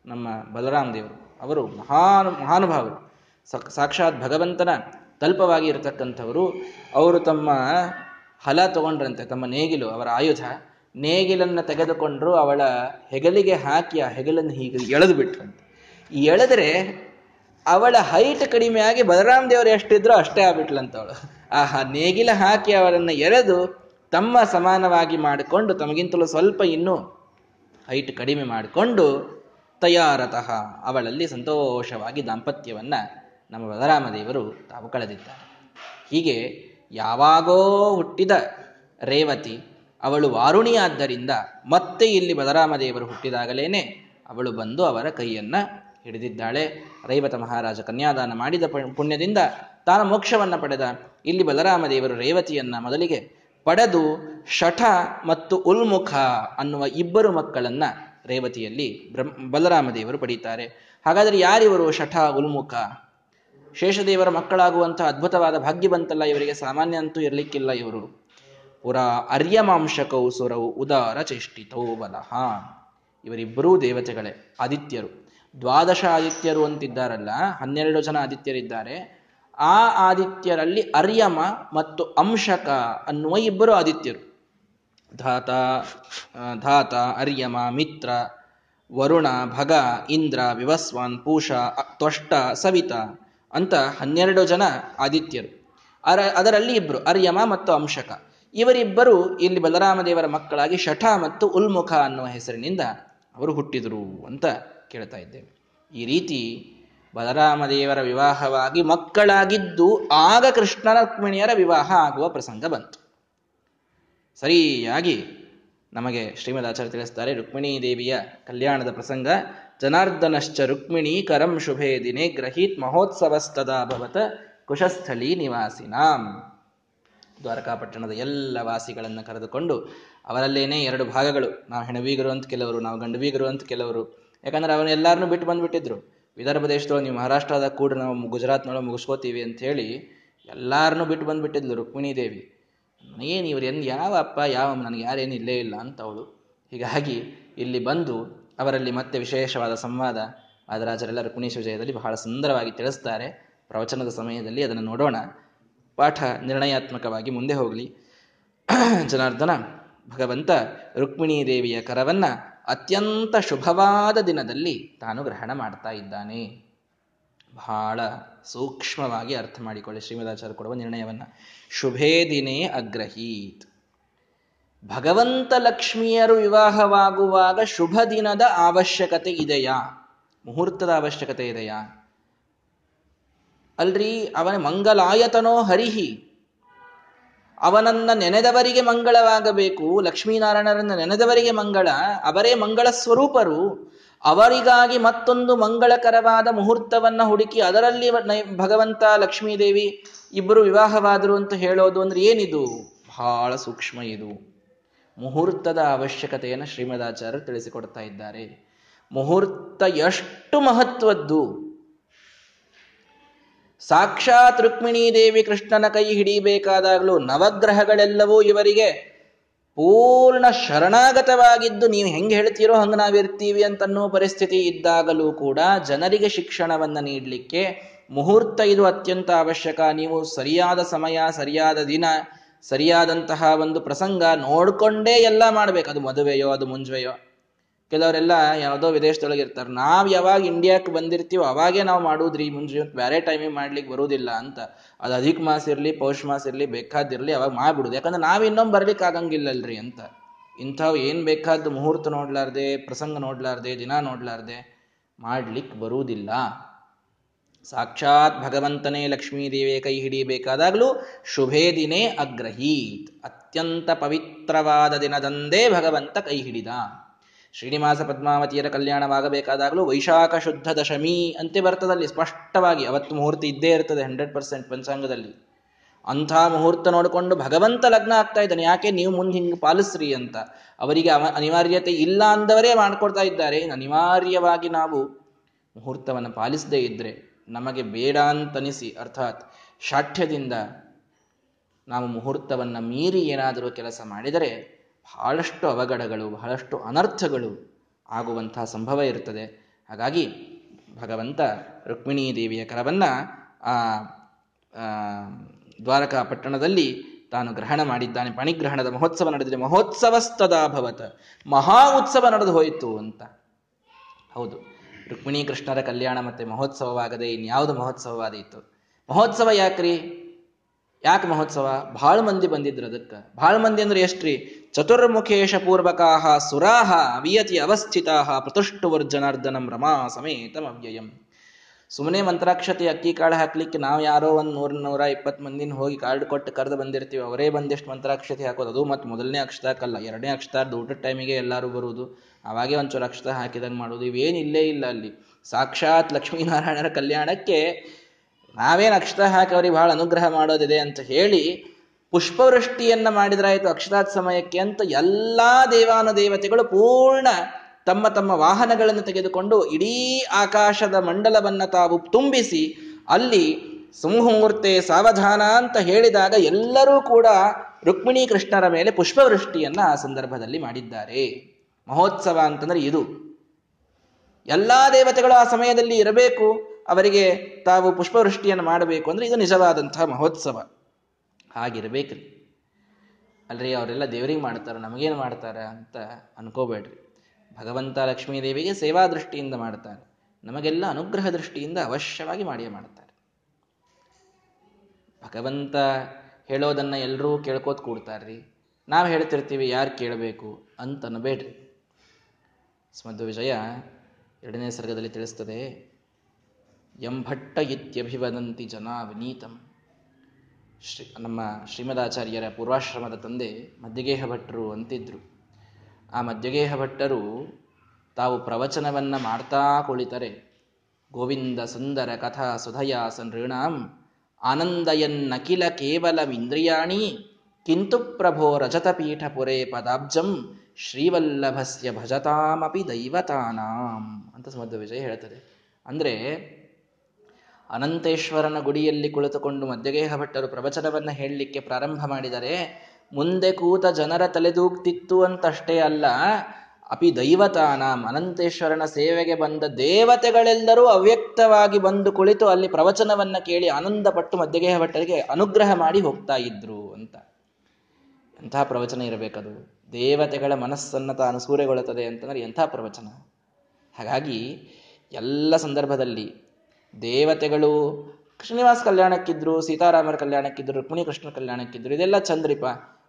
ನಮ್ಮ ಬಲರಾಮ ದೇವರು ಅವರು ಮಹಾನ್, ಮಹಾನುಭಾವರು. ಸಾಕ್ಷಾತ್ ಭಗವಂತನ ತಲ್ಪವಾಗಿ ಇರತಕ್ಕಂಥವರು. ಅವರು ತಮ್ಮ ಹಲ ತಗೊಂಡ್ರಂತೆ ತಮ್ಮ ನೇಗಿಲು, ಅವರ ಆಯುಧ. ನೇಗಿಲನ್ನ ತೆಗೆದುಕೊಂಡ್ರು ಅವಳ ಹೆಗಲಿಗೆ ಹಾಕಿ ಆ ಹೆಗಲನ್ನು ಹೀಗೆ ಎಳೆದು ಬಿಟ್ರಂತೆ. ಎಳೆದ್ರೆ ಅವಳ ಹೈಟ್ ಕಡಿಮೆ ಆಗಿ ಬಲರಾಮ್ ದೇವರು ಎಷ್ಟಿದ್ರು ಅಷ್ಟೇ ಆಗ್ಬಿಟ್ಲಂತ ಅವಳು. ಆ ನೇಗಿಲ ಹಾಕಿ ಅವರನ್ನು ಎಳೆದು ತಮ್ಮ ಸಮಾನವಾಗಿ ಮಾಡಿಕೊಂಡು ತಮಗಿಂತಲೂ ಸ್ವಲ್ಪ ಇನ್ನೂ ಹೈಟ್ ಕಡಿಮೆ ಮಾಡಿಕೊಂಡು ತಯಾರತಃ ಅವಳಲ್ಲಿ ಸಂತೋಷವಾಗಿ ದಾಂಪತ್ಯವನ್ನ ನಮ್ಮ ಬಲರಾಮ ದೇವರು ತಾವು ಕಳೆದಿದ್ದಾರೆ. ಹೀಗೆ ಯಾವಾಗೋ ಹುಟ್ಟಿದ ರೇವತಿ ಅವಳು ವಾರುಣಿಯಾದ್ದರಿಂದ ಮತ್ತೆ ಇಲ್ಲಿ ಬಲರಾಮದೇವರು ಹುಟ್ಟಿದಾಗಲೇನೆ ಅವಳು ಬಂದು ಅವರ ಕೈಯನ್ನ ಹಿಡಿದಿದ್ದಾಳೆ. ರೇವತ ಮಹಾರಾಜ ಕನ್ಯಾದಾನ ಮಾಡಿದ ಪುಣ್ಯದಿಂದ ತಾನು ಮೋಕ್ಷವನ್ನ ಪಡೆದ. ಇಲ್ಲಿ ಬಲರಾಮದೇವರು ರೇವತಿಯನ್ನ ಮೊದಲಿಗೆ ಪಡೆದು ಶಠ ಮತ್ತು ಉಲ್ಮುಖ ಅನ್ನುವ ಇಬ್ಬರು ಮಕ್ಕಳನ್ನ ರೇವತಿಯಲ್ಲಿ ಬ್ರಹ್ಮ ಬಲರಾಮದೇವರು ಪಡೀತಾರೆ. ಹಾಗಾದರೆ ಯಾರಿವರು ಶಠ, ಉಲ್ಮುಖ? ಶೇಷದೇವರ ಮಕ್ಕಳಾಗುವಂತಹ ಅದ್ಭುತವಾದ ಭಾಗ್ಯ ಬಂತಲ್ಲ, ಇವರಿಗೆ ಸಾಮಾನ್ಯ ಅಂತೂ ಇರಲಿಕ್ಕಿಲ್ಲ ಇವರು. ಪುರ ಅರ್ಯಮಾಂಶಕೌ ಸುರವು ಉದಾರ ಚೇಷ್ಟಿತೋ ಬಲಹ ಇವರಿಬ್ಬರೂ ದೇವತೆಗಳೇ, ಆದಿತ್ಯರು. ದ್ವಾದಶ ಆದಿತ್ಯರು ಅಂತಿದ್ದಾರಲ್ಲ, ಹನ್ನೆರಡು ಜನ ಆದಿತ್ಯರಿದ್ದಾರೆ. ಆ ಆದಿತ್ಯರಲ್ಲಿ ಅರ್ಯಮ ಮತ್ತು ಅಂಶಕ ಅನ್ನುವ ಇಬ್ಬರು ಆದಿತ್ಯರು. ಧಾತ ಧಾತ, ಅರ್ಯಮ, ಮಿತ್ರ, ವರುಣ, ಭಗ, ಇಂದ್ರ, ವಿವಸ್ವಾನ್, ಪೂಷ ತ್ವಷ್ಟ, ಸವಿತ. ಅಂತ ಹನ್ನೆರಡು ಜನ ಆದಿತ್ಯರು. ಅರ, ಅದರಲ್ಲಿ ಇಬ್ರು, ಅರ್ಯಮ ಮತ್ತು ಅಂಶಕ. ಇವರಿಬ್ಬರು ಇಲ್ಲಿ ಬಲರಾಮದೇವರ ಮಕ್ಕಳಾಗಿ ಶಠ ಮತ್ತು ಉಲ್ಮುಖ ಅನ್ನುವ ಹೆಸರಿನಿಂದ ಅವರು ಹುಟ್ಟಿದರು ಅಂತ ಕೇಳ್ತಾ ಇದ್ದೇವೆ. ಈ ರೀತಿ ಬಲರಾಮದೇವರ ವಿವಾಹವಾಗಿ ಮಕ್ಕಳಾಗಿದ್ದು ಆಗ ಕೃಷ್ಣ ರುಕ್ಮಿಣಿಯರ ವಿವಾಹ ಆಗುವ ಪ್ರಸಂಗ ಬಂತು. ಸರಿಯಾಗಿ ನಮಗೆ ಶ್ರೀಮದ್ ಆಚಾರ್ಯ ತಿಳಿಸ್ತಾರೆ ರುಕ್ಮಿಣೀ ದೇವಿಯ ಕಲ್ಯಾಣದ ಪ್ರಸಂಗ ಜನಾರ್ದನಶ್ಚ ರುಕ್ಮಿಣೀ ಕರಂ ಶುಭೇ ದಿನೇ ಗ್ರಹೀತ್ ಮಹೋತ್ಸವಸ್ತದಾ ಕುಶಸ್ಥಳಿ ಕುಶಸ್ಥಳೀ ನಿವಾಸಿನಾಂ. ದ್ವಾರಕಾಪಟ್ಟಣದ ಎಲ್ಲ ವಾಸಿಗಳನ್ನು ಕರೆದುಕೊಂಡು ಅವರಲ್ಲೇನೆ ಎರಡು ಭಾಗಗಳು. ನಾವು ಹೆಣವೀಗರು ಅಂತ ಕೆಲವರು, ನಾವು ಗಂಡವೀಗರು ಅಂತ ಕೆಲವರು. ಯಾಕಂದ್ರೆ ಅವನು ಎಲ್ಲಾರನ್ನೂ ಬಿಟ್ಟು ಬಂದ್ಬಿಟ್ಟಿದ್ರು. ವಿದರ್ಭ ದೇಶದೊಳಗೆ ನೀವು ಮಹಾರಾಷ್ಟ್ರದ ಕೂಡ ನಾವು ಗುಜರಾತ್ನೊಳಗೆ ಮುಗಿಸ್ಕೋತೀವಿ ಅಂತ ಹೇಳಿ ಎಲ್ಲಾರನ್ನೂ ಬಿಟ್ಟು ಬಂದುಬಿಟ್ಟಿದ್ಲು ರುಕ್ಮಿಣಿ ದೇವಿ. ಏನು ಇವ್ರು ಏನು ಯಾವ ಅಪ್ಪ ಯಾವ ನನಗೆ ಯಾರೇನು ಇಲ್ಲೇ ಇಲ್ಲ ಅಂತ ಅವಳು ಹೀಗಾಗಿ ಇಲ್ಲಿ ಬಂದು ಅವರಲ್ಲಿ ಮತ್ತೆ ವಿಶೇಷವಾದ ಸಂವಾದ ವಾದರಾಜರೆಲ್ಲರೂ ರುಕ್ಮಿಣಿ ವಿಜಯದಲ್ಲಿ ಬಹಳ ಸುಂದರವಾಗಿ ತಿಳಿಸ್ತಾರೆ. ಪ್ರವಚನದ ಸಮಯದಲ್ಲಿ ಅದನ್ನು ನೋಡೋಣ. ಪಾಠ ನಿರ್ಣಯಾತ್ಮಕವಾಗಿ ಮುಂದೆ ಹೋಗಲಿ. [CLEARS THROAT] ಜನಾರ್ದನ, ಭಗವಂತ ರುಕ್ಮಿಣೀ ದೇವಿಯ ಕರವನ್ನ ಅತ್ಯಂತ ಶುಭವಾದ ದಿನದಲ್ಲಿ ತಾನು ಗ್ರಹಣ ಮಾಡ್ತಾ ಇದ್ದಾನೆ. ಬಹಳ ಸೂಕ್ಷ್ಮವಾಗಿ ಅರ್ಥ ಮಾಡಿಕೊಳ್ಳಿ ಶ್ರೀಮದಾಚಾರ್ಯ ಕೊಡುವ ನಿರ್ಣಯವನ್ನ. ಶುಭೇ ದಿನೇ ಅಗ್ರಹೀತ್. ಭಗವಂತ ಲಕ್ಷ್ಮಿಯರು ವಿವಾಹವಾಗುವಾಗ ಶುಭ ದಿನದ ಅವಶ್ಯಕತೆ ಇದೆಯಾ? ಮುಹೂರ್ತದ ಅವಶ್ಯಕತೆ ಇದೆಯಾ? ಅಲ್ರಿ, ಅವನ ಮಂಗಲಾಯತನೋ ಹರಿಹಿ. ಅವನನ್ನ ನೆನೆದವರಿಗೆ ಮಂಗಳವಾಗಬೇಕು, ಲಕ್ಷ್ಮೀನಾರಾಯಣರನ್ನ ನೆನೆದವರಿಗೆ ಮಂಗಳ, ಅವರೇ ಮಂಗಳ ಸ್ವರೂಪರು. ಅವರಿಗಾಗಿ ಮತ್ತೊಂದು ಮಂಗಳಕರವಾದ ಮುಹೂರ್ತವನ್ನ ಹುಡುಕಿ ಅದರಲ್ಲಿ ಭಗವಂತ, ಲಕ್ಷ್ಮೀದೇವಿ ಇಬ್ಬರು ವಿವಾಹವಾದರು ಅಂತ ಹೇಳೋದು ಅಂದ್ರೆ ಏನಿದು? ಬಹಳ ಸೂಕ್ಷ್ಮ ಇದು. ಮುಹೂರ್ತದ ಅವಶ್ಯಕತೆಯನ್ನು ಶ್ರೀಮದಾಚಾರ್ಯರು ತಿಳಿಸಿಕೊಡ್ತಾ ಇದ್ದಾರೆ. ಮುಹೂರ್ತ ಎಷ್ಟು ಮಹತ್ವದ್ದು? ಸಾಕ್ಷಾತ್ ರುಕ್ಮಿಣೀ ದೇವಿ ಕೃಷ್ಣನ ಕೈ ಹಿಡಿಬೇಕಾದಾಗಲೂ ನವಗ್ರಹಗಳೆಲ್ಲವೂ ಇವರಿಗೆ ಪೂರ್ಣ ಶರಣಾಗತವಾಗಿದ್ದು ನೀವು ಹೆಂಗೆ ಹೇಳ್ತೀರೋ ಹಂಗೆ ನಾವಿರ್ತೀವಿ ಅಂತನ್ನೋ ಪರಿಸ್ಥಿತಿ ಇದ್ದಾಗಲೂ ಕೂಡ ಜನರಿಗೆ ಶಿಕ್ಷಣವನ್ನ ನೀಡಲಿಕ್ಕೆ ಮುಹೂರ್ತ ಇದು ಅತ್ಯಂತ ಅವಶ್ಯಕ. ನೀವು ಸರಿಯಾದ ಸಮಯ, ಸರಿಯಾದ ದಿನ ಸರಿಯಾದಂತಹ ಒಂದು ಪ್ರಸಂಗ ನೋಡ್ಕೊಂಡೇ ಎಲ್ಲ ಮಾಡ್ಬೇಕು. ಅದು ಮದುವೆಯೋ, ಅದು ಮುಂಜುವೆಯೋ. ಕೆಲವರೆಲ್ಲ ಯಾವುದೋ ವಿದೇಶದೊಳಗೆ ಇರ್ತಾರೆ. ನಾವು ಯಾವಾಗ ಇಂಡಿಯಾಕ್ಕೆ ಬಂದಿರ್ತೀವೋ ಅವಾಗೇ ನಾವು ಮಾಡೋದ್ರಿ ಮುಂಜೆ ಬೇರೆ ಟೈಮಿಗೆ ಮಾಡ್ಲಿಕ್ಕೆ ಬರುವುದಿಲ್ಲ ಅಂತ. ಅದು ಅಧಿಕ ಮಾಸ ಇರಲಿ, ಪೌಷ್ ಮಾಸ ಇರಲಿ ಬೇಕಾದಿರಲಿ ಅವಾಗ ಮಾಡ್ಬಿಡುದು. ಯಾಕಂದ್ರೆ ನಾವು ಇನ್ನೊಮ್ಮೆ ಬರ್ಲಿಕ್ಕೆ ಆಗಂಗಿಲ್ಲಲ್ರಿ ಅಂತ. ಇಂಥವು ಏನ್ ಬೇಕಾದ್ದು ಮುಹೂರ್ತ ನೋಡ್ಲಾರ್ದೆ, ಪ್ರಸಂಗ ನೋಡ್ಲಾರ್ದೆ, ದಿನ ನೋಡ್ಲಾರ್ದೆ ಮಾಡ್ಲಿಕ್ಕೆ ಬರುವುದಿಲ್ಲ ಸಾಕ್ಷಾತ್ ಭಗವಂತನೇ ಲಕ್ಷ್ಮೀ ದೇವಿಯ ಕೈ ಹಿಡಿಯಬೇಕಾದಾಗಲೂ ಶುಭೇ ದಿನೇ ಅಗ್ರಹೀತ್. ಅತ್ಯಂತ ಪವಿತ್ರವಾದ ದಿನದಂದೇ ಭಗವಂತ ಕೈ ಹಿಡಿದ ಶ್ರೀನಿವಾಸ ಪದ್ಮಾವತಿಯರ ಕಲ್ಯಾಣವಾಗಬೇಕಾದಾಗಲೂ ವೈಶಾಖ ಶುದ್ಧ ದಶಮಿ ಅಂತೆ ಬರ್ತದಲ್ಲಿ ಸ್ಪಷ್ಟವಾಗಿ ಅವತ್ತು ಮುಹೂರ್ತ ಇದ್ದೇ ಇರ್ತದೆ, ಹಂಡ್ರೆಡ್ ಪರ್ಸೆಂಟ್ ಪಂಚಾಂಗದಲ್ಲಿ. ಅಂಥ ಮುಹೂರ್ತ ನೋಡಿಕೊಂಡು ಭಗವಂತ ಲಗ್ನ ಆಗ್ತಾ ಇದ್ದಾನೆ, ಯಾಕೆ ನೀವು ಮುಂದೆ ಹಿಂಗೆ ಪಾಲಿಸ್ರಿ ಅಂತ. ಅವರಿಗೆ ಅವ ಅನಿವಾರ್ಯತೆ ಇಲ್ಲ ಅಂದವರೇ ಮಾಡ್ಕೊಡ್ತಾ ಇದ್ದಾರೆ. ಅನಿವಾರ್ಯವಾಗಿ ನಾವು ಮುಹೂರ್ತವನ್ನು ಪಾಲಿಸದೇ ಇದ್ರೆ ನಮಗೆ ಬೇಡ ಅಂತನಿಸಿ, ಅರ್ಥಾತ್ ಶಾಠ್ಯದಿಂದ ನಾವು ಮುಹೂರ್ತವನ್ನು ಮೀರಿ ಏನಾದರೂ ಕೆಲಸ ಮಾಡಿದರೆ ಬಹಳಷ್ಟು ಅವಘಡಗಳು, ಬಹಳಷ್ಟು ಅನರ್ಥಗಳು ಆಗುವಂತಹ ಸಂಭವ ಇರುತ್ತದೆ. ಹಾಗಾಗಿ ಭಗವಂತ ರುಕ್ಮಿಣೀ ದೇವಿಯ ಕರವನ್ನು ಆ ದ್ವಾರಕಾ ಪಟ್ಟಣದಲ್ಲಿ ತಾನು ಗ್ರಹಣ ಮಾಡಿದ್ದಾನೆ. ಪಣಿಗ್ರಹಣದ ಮಹೋತ್ಸವ ನಡೆದಿದೆ. ಮಹೋತ್ಸವಸ್ತದಾಭವತ ಮಹಾ ಉತ್ಸವ ನಡೆದು ಹೋಯಿತು ಅಂತ. ಹೌದು. ರುಕ್ಮಿಣಿ ಕೃಷ್ಣರ ಕಲ್ಯಾಣ ಮತ್ತೆ ಮಹೋತ್ಸವವಾಗದೆ ಇನ್ಯಾವುದು ಮಹೋತ್ಸವವಾದೀತು ಮಹೋತ್ಸವ ಯಾಕ್ರಿ? ಯಾಕೆ ಮಹೋತ್ಸವ? ಬಹಳ ಮಂದಿ ಬಂದಿದ್ರು ಅದಕ್ಕೆ. ಬಹಳ ಮಂದಿ ಅಂದ್ರೆ ಎಷ್ಟ್ರಿ? ಚತುರ್ಮುಖೇಶ ಪೂರ್ವಕಾಹ ಸುರಾಹ ವಿಯತಿ ಅವಸ್ಥಿತಾಹ ಪ್ರತುಷ್ಟುವರ್ಜನಾರ್ದನಂ ರಮಾ ಸಮೇತಂ ಅವ್ಯಯಂ ಸುಮ್ಮನೆ ಮಂತ್ರಾಕ್ಷತೆ ಅಕ್ಕಿ ಕಾಳು ಹಾಕ್ಲಿಕ್ಕೆ ನಾವು ಯಾರೋ ಒಂದು ನೂರ ನೂರ ಇಪ್ಪತ್ತು ಮಂದಿನ ಹೋಗಿ ಕಾರ್ಡ್ ಕೊಟ್ಟು ಕರೆದು ಬಂದಿರ್ತೀವಿ. ಅವರೇ ಬಂದಿಷ್ಟು ಮಂತ್ರಾಕ್ಷತೆ ಹಾಕೋದು. ಅದು ಮತ್ತು ಮೊದಲನೇ ಅಕ್ಷತಾಕಲ್ಲ ಎರಡನೇ ಅಕ್ಷತಾರ್ದು ಊಟದ ಟೈಮಿಗೆ ಎಲ್ಲರೂ ಬರುವುದು ಅವಾಗೇ ಒಂಚೂರು ಅಕ್ಷತ ಹಾಕಿದಂಗೆ ಮಾಡೋದು. ಇವೇನು ಇಲ್ಲೇ ಇಲ್ಲ ಅಲ್ಲಿ. ಸಾಕ್ಷಾತ್ ಲಕ್ಷ್ಮೀನಾರಾಯಣರ ಕಲ್ಯಾಣಕ್ಕೆ ನಾವೇನು ಅಕ್ಷತ ಹಾಕಿ ಅವ್ರಿಗೆ ಬಹಳ ಅನುಗ್ರಹ ಮಾಡೋದಿದೆ ಅಂತ ಹೇಳಿ ಪುಷ್ಪವೃಷ್ಟಿಯನ್ನು ಮಾಡಿದ್ರಾಯಿತು ಅಕ್ಷತಾತ್ ಸಮಯಕ್ಕೆ ಅಂತ ಎಲ್ಲಾ ದೇವಾನ ದೇವತೆಗಳು ಪೂರ್ಣ ತಮ್ಮ ತಮ್ಮ ವಾಹನಗಳನ್ನು ತೆಗೆದುಕೊಂಡು ಇಡೀ ಆಕಾಶದ ಮಂಡಲವನ್ನು ತಾವು ತುಂಬಿಸಿ ಅಲ್ಲಿ ಸಿಂಹಮೂರ್ತೆ ಸಾವಧಾನ ಅಂತ ಹೇಳಿದಾಗ ಎಲ್ಲರೂ ಕೂಡ ರುಕ್ಮಿಣಿ ಕೃಷ್ಣರ ಮೇಲೆ ಪುಷ್ಪವೃಷ್ಟಿಯನ್ನ ಆ ಸಂದರ್ಭದಲ್ಲಿ ಮಾಡಿದ್ದಾರೆ. ಮಹೋತ್ಸವ ಅಂತಂದ್ರೆ ಇದು. ಎಲ್ಲಾ ದೇವತೆಗಳು ಆ ಸಮಯದಲ್ಲಿ ಇರಬೇಕು, ಅವರಿಗೆ ತಾವು ಪುಷ್ಪವೃಷ್ಟಿಯನ್ನು ಮಾಡಬೇಕು ಅಂದ್ರೆ ಇದು ನಿಜವಾದಂತಹ ಮಹೋತ್ಸವ. ಹಾಗಿರಬೇಕ್ರಿ. ಅಲ್ರಿ, ಅವರೆಲ್ಲ ದೇವರಿಗೆ ಮಾಡ್ತಾರ, ನಮಗೇನು ಮಾಡ್ತಾರ ಅಂತ ಅನ್ಕೋಬೇಡ್ರಿ. ಭಗವಂತ ಲಕ್ಷ್ಮೀ ದೇವಿಗೆ ಸೇವಾ ದೃಷ್ಟಿಯಿಂದ ಮಾಡ್ತಾರೆ. ನಮಗೆಲ್ಲ ಅನುಗ್ರಹ ದೃಷ್ಟಿಯಿಂದ ಅವಶ್ಯವಾಗಿ ಮಾಡಿಯೇ ಮಾಡ್ತಾರೆ. ಭಗವಂತ ಹೇಳೋದನ್ನ ಎಲ್ಲರೂ ಕೇಳ್ಕೋತ ಕೂಡ್ತಾರ್ರಿ. ನಾವು ಹೇಳ್ತಿರ್ತೀವಿ, ಯಾರು ಕೇಳಬೇಕು ಅಂತ ಅನ್ಬೇಡ್ರಿ ಸ್ಮದ್ ವಿಜಯ ಎರಡನೇ ಸರ್ಗದಲ್ಲಿ ತಿಳಿಸ್ತದೆ ಎಂಭಟ್ಟ ಇತ್ಯಭಿವದಂತಿ ಜನ ವಿನೀತಂ. ಶ್ರೀ ನಮ್ಮ ಶ್ರೀಮದಾಚಾರ್ಯರ ಪೂರ್ವಾಶ್ರಮದ ತಂದೆ ಮಧ್ಯಗೇಹ ಭಟ್ರು ಅಂತಿದ್ರು. ಆ ಮಧ್ಯಗೇಹ ಭಟ್ಟರು ತಾವು ಪ್ರವಚನವನ್ನು ಮಾಡ್ತಾ ಕುಳಿತರೆ. ಗೋವಿಂದ ಸುಂದರ ಕಥಾ ಸುಧಯ ಸನೃಣಾಂ ಆನಂದಯನ್ನಕಿಲ ಕೇವಲಮಿಂದ್ರಿಯಾಣಿ ಕಿಂತು ಪ್ರಭೋ ರಜತಪೀಠ ಪುರೇ ಪದಾಬ್ಜಂ, ಶ್ರೀವಲ್ಲಭಸ್ಯ ಭಜತಾಮಪಿ ದೈವತಾನಾಂ ಅಂತ ಸಮುದ್ರ ವಿಜಯ ಹೇಳ್ತದೆ ಅಂದರೆ ಅನಂತೇಶ್ವರನ ಗುಡಿಯಲ್ಲಿ ಕುಳಿತುಕೊಂಡು ಮಧ್ಯಗೇಹ ಭಟ್ಟರು ಪ್ರವಚನವನ್ನು ಹೇಳಲಿಕ್ಕೆ ಪ್ರಾರಂಭ ಮಾಡಿದರೆ ಮುಂದೆ ಕೂತ ಜನರ ತಲೆದೂಗ್ತಿತ್ತು ಅಂತಷ್ಟೇ ಅಲ್ಲ, ಅಪಿ ದೈವತಾನ ಅನಂತೇಶ್ವರನ ಸೇವೆಗೆ ಬಂದ ದೇವತೆಗಳೆಲ್ಲರೂ ಅವ್ಯಕ್ತವಾಗಿ ಬಂದು ಕುಳಿತು ಅಲ್ಲಿ ಪ್ರವಚನವನ್ನ ಕೇಳಿ ಆನಂದಪಟ್ಟು ಮಧ್ಯಗೇಹ ಭಟ್ಟರಿಗೆ ಅನುಗ್ರಹ ಮಾಡಿ ಹೋಗ್ತಾ ಇದ್ರು ಅಂತ. ಎಂಥ ಪ್ರವಚನ ಇರಬೇಕದು? ದೇವತೆಗಳ ಮನಸ್ಸನ್ನ ತಾನು ಸೂರೆಗೊಳ್ಳುತ್ತದೆ ಅಂತಂದ್ರೆ ಎಂಥ ಪ್ರವಚನ? ಹಾಗಾಗಿ ಎಲ್ಲ ಸಂದರ್ಭದಲ್ಲಿ ದೇವತೆಗಳು ಶ್ರೀನಿವಾಸ ಕಲ್ಯಾಣಕ್ಕಿದ್ರು, ಸೀತಾರಾಮರ ಕಲ್ಯಾಣಕ್ಕಿದ್ರು, ರುಕ್ಮಿಣಿ ಕೃಷ್ಣ ಕಲ್ಯಾಣಕ್ಕಿದ್ರು, ಇದೆಲ್ಲ ಚಂದ್ರಿಪ.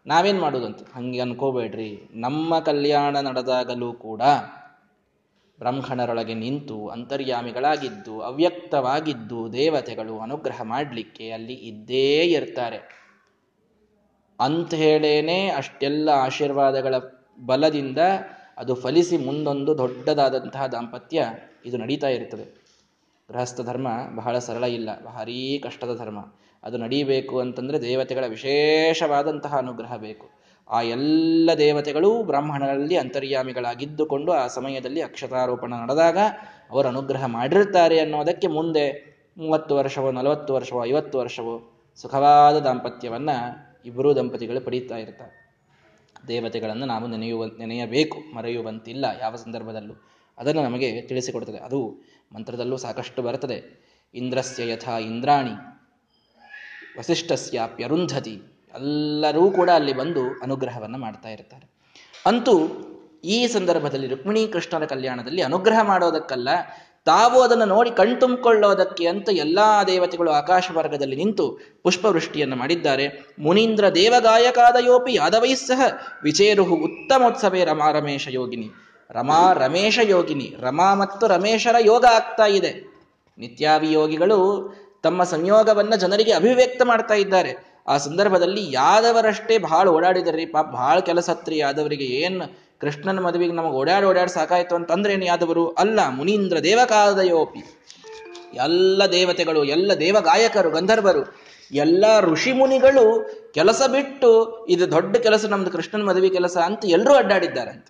ನಾವೇನ್ ಮಾಡುದಂತ? ಹಂಗೆ ಅನ್ಕೋಬೇಡ್ರಿ. ನಮ್ಮ ಕಲ್ಯಾಣ ನಡೆದಾಗಲೂ ಕೂಡ ಬ್ರಾಹ್ಮಣರೊಳಗೆ ನಿಂತು ಅಂತರ್ಯಾಮಿಗಳಾಗಿದ್ದು, ಅವ್ಯಕ್ತವಾಗಿದ್ದು ದೇವತೆಗಳು ಅನುಗ್ರಹ ಮಾಡಲಿಕ್ಕೆ ಅಲ್ಲಿ ಇದ್ದೇ ಇರ್ತಾರೆ. ಅಂತ ಹೇಳೇನೆ ಅಷ್ಟೆಲ್ಲ ಆಶೀರ್ವಾದಗಳ ಬಲದಿಂದ ಅದು ಫಲಿಸಿ ಮುಂದೊಂದು ದೊಡ್ಡದಾದಂತಹ ದಾಂಪತ್ಯ ಇದು ನಡೀತಾ ಇರ್ತದೆ. ಗೃಹಸ್ಥ ಧರ್ಮ ಬಹಳ ಸರಳ ಇಲ್ಲ, ಭಾರೀ ಕಷ್ಟದ ಧರ್ಮ. ಅದು ನಡೀಬೇಕು ಅಂತಂದ್ರೆ ದೇವತೆಗಳ ವಿಶೇಷವಾದಂತಹ ಅನುಗ್ರಹ ಬೇಕು. ಆ ಎಲ್ಲ ದೇವತೆಗಳು ಬ್ರಾಹ್ಮಣರಲ್ಲಿ ಅಂತರ್ಯಾಮಿಗಳಾಗಿದ್ದುಕೊಂಡು ಆ ಸಮಯದಲ್ಲಿ ಅಕ್ಷತಾರೋಪಣ ನಡೆದಾಗ ಅವರು ಅನುಗ್ರಹ ಮಾಡಿರ್ತಾರೆ ಅನ್ನೋದಕ್ಕೆ ಮುಂದೆ ಮೂವತ್ತು ವರ್ಷವೋ, ನಲವತ್ತು ವರ್ಷವೋ, ಐವತ್ತು ವರ್ಷವೋ ಸುಖವಾದ ದಾಂಪತ್ಯವನ್ನ ಇಬ್ಬರೂ ದಂಪತಿಗಳು ಪಡೀತಾ ಇರ್ತಾರೆ. ದೇವತೆಗಳನ್ನು ನಾವು ನೆನೆಯುವ, ನೆನೆಯಬೇಕು, ಮರೆಯುವಂತಿಲ್ಲ ಯಾವ ಸಂದರ್ಭದಲ್ಲೂ. ಅದನ್ನು ನಮಗೆ ತಿಳಿಸಿಕೊಡ್ತದೆ. ಅದು ಮಂತ್ರದಲ್ಲೂ ಸಾಕಷ್ಟು ಬರ್ತದೆ. ಇಂದ್ರಸ್ಯ ಯಥಾ ಇಂದ್ರಾಣಿ. ವಸಿಷ್ಠಸ್ಯಾಪ್ಯರುಂಧತಿ. ಎಲ್ಲರೂ ಕೂಡ ಅಲ್ಲಿ ಬಂದು ಅನುಗ್ರಹವನ್ನು ಮಾಡ್ತಾ ಇರ್ತಾರೆ. ಅಂತೂ ಈ ಸಂದರ್ಭದಲ್ಲಿ ರುಕ್ಮಿಣಿ ಕೃಷ್ಣರ ಕಲ್ಯಾಣದಲ್ಲಿ ಅನುಗ್ರಹ ಮಾಡೋದಕ್ಕಲ್ಲ, ತಾವು ಅದನ್ನು ನೋಡಿ ಕಣ್ತುಂಬಿಕೊಳ್ಳೋದಕ್ಕೆ ಅಂತ ಎಲ್ಲಾ ದೇವತೆಗಳು ಆಕಾಶ ವರ್ಗದಲ್ಲಿ ನಿಂತು ಪುಷ್ಪವೃಷ್ಟಿಯನ್ನು ಮಾಡಿದ್ದಾರೆ. ಮುನೀಂದ್ರ ದೇವಗಾಯಕಾದಯೋಪಿ ಯಾದವೈಸ್ಸಹ ವಿಚೇರುಹು ಉತ್ತಮೋತ್ಸವೇ ರಮಾ ರಮೇಶ ಯೋಗಿನಿ. ರಮಾ ರಮೇಶ ಯೋಗಿನಿ, ರಮಾ ಮತ್ತು ರಮೇಶರ ಯೋಗ ಆಗ್ತಾ ಇದೆ. ನಿತ್ಯಾಭಿಯೋಗಿಗಳು ತಮ್ಮ ಸಂಯೋಗವನ್ನ ಜನರಿಗೆ ಅಭಿವ್ಯಕ್ತ ಮಾಡ್ತಾ ಇದ್ದಾರೆ. ಆ ಸಂದರ್ಭದಲ್ಲಿ ಯಾದವರಷ್ಟೇ ಬಹಳ ಓಡಾಡಿದ್ರಿ ಪಾಪ ಬಹಳ ಕೆಲಸ ಹತ್ರಿ ಯಾದವರಿಗೆ. ಏನ್ ಕೃಷ್ಣನ ಮದುವೆಗೆ ನಮಗೆ ಓಡಾಡಿ ಓಡಾಡಿ ಸಾಕಾಯ್ತು ಅಂತಂದ್ರೆ ಏನು ಯಾದವರು? ಅಲ್ಲ, ಮುನೀಂದ್ರ ದೇವಕಾದಯೋಪಿ. ಎಲ್ಲ ದೇವತೆಗಳು, ಎಲ್ಲ ದೇವಗಾಯಕರು, ಗಂಧರ್ವರು, ಎಲ್ಲ ಋಷಿ ಮುನಿಗಳು ಕೆಲಸ ಬಿಟ್ಟು ಇದು ದೊಡ್ಡ ಕೆಲಸ, ನಮ್ದು ಕೃಷ್ಣನ ಮದುವೆ ಕೆಲಸ ಅಂತ ಎಲ್ಲರೂ ಅಡ್ಡಾಡಿದ್ದಾರೆ ಅಂತ.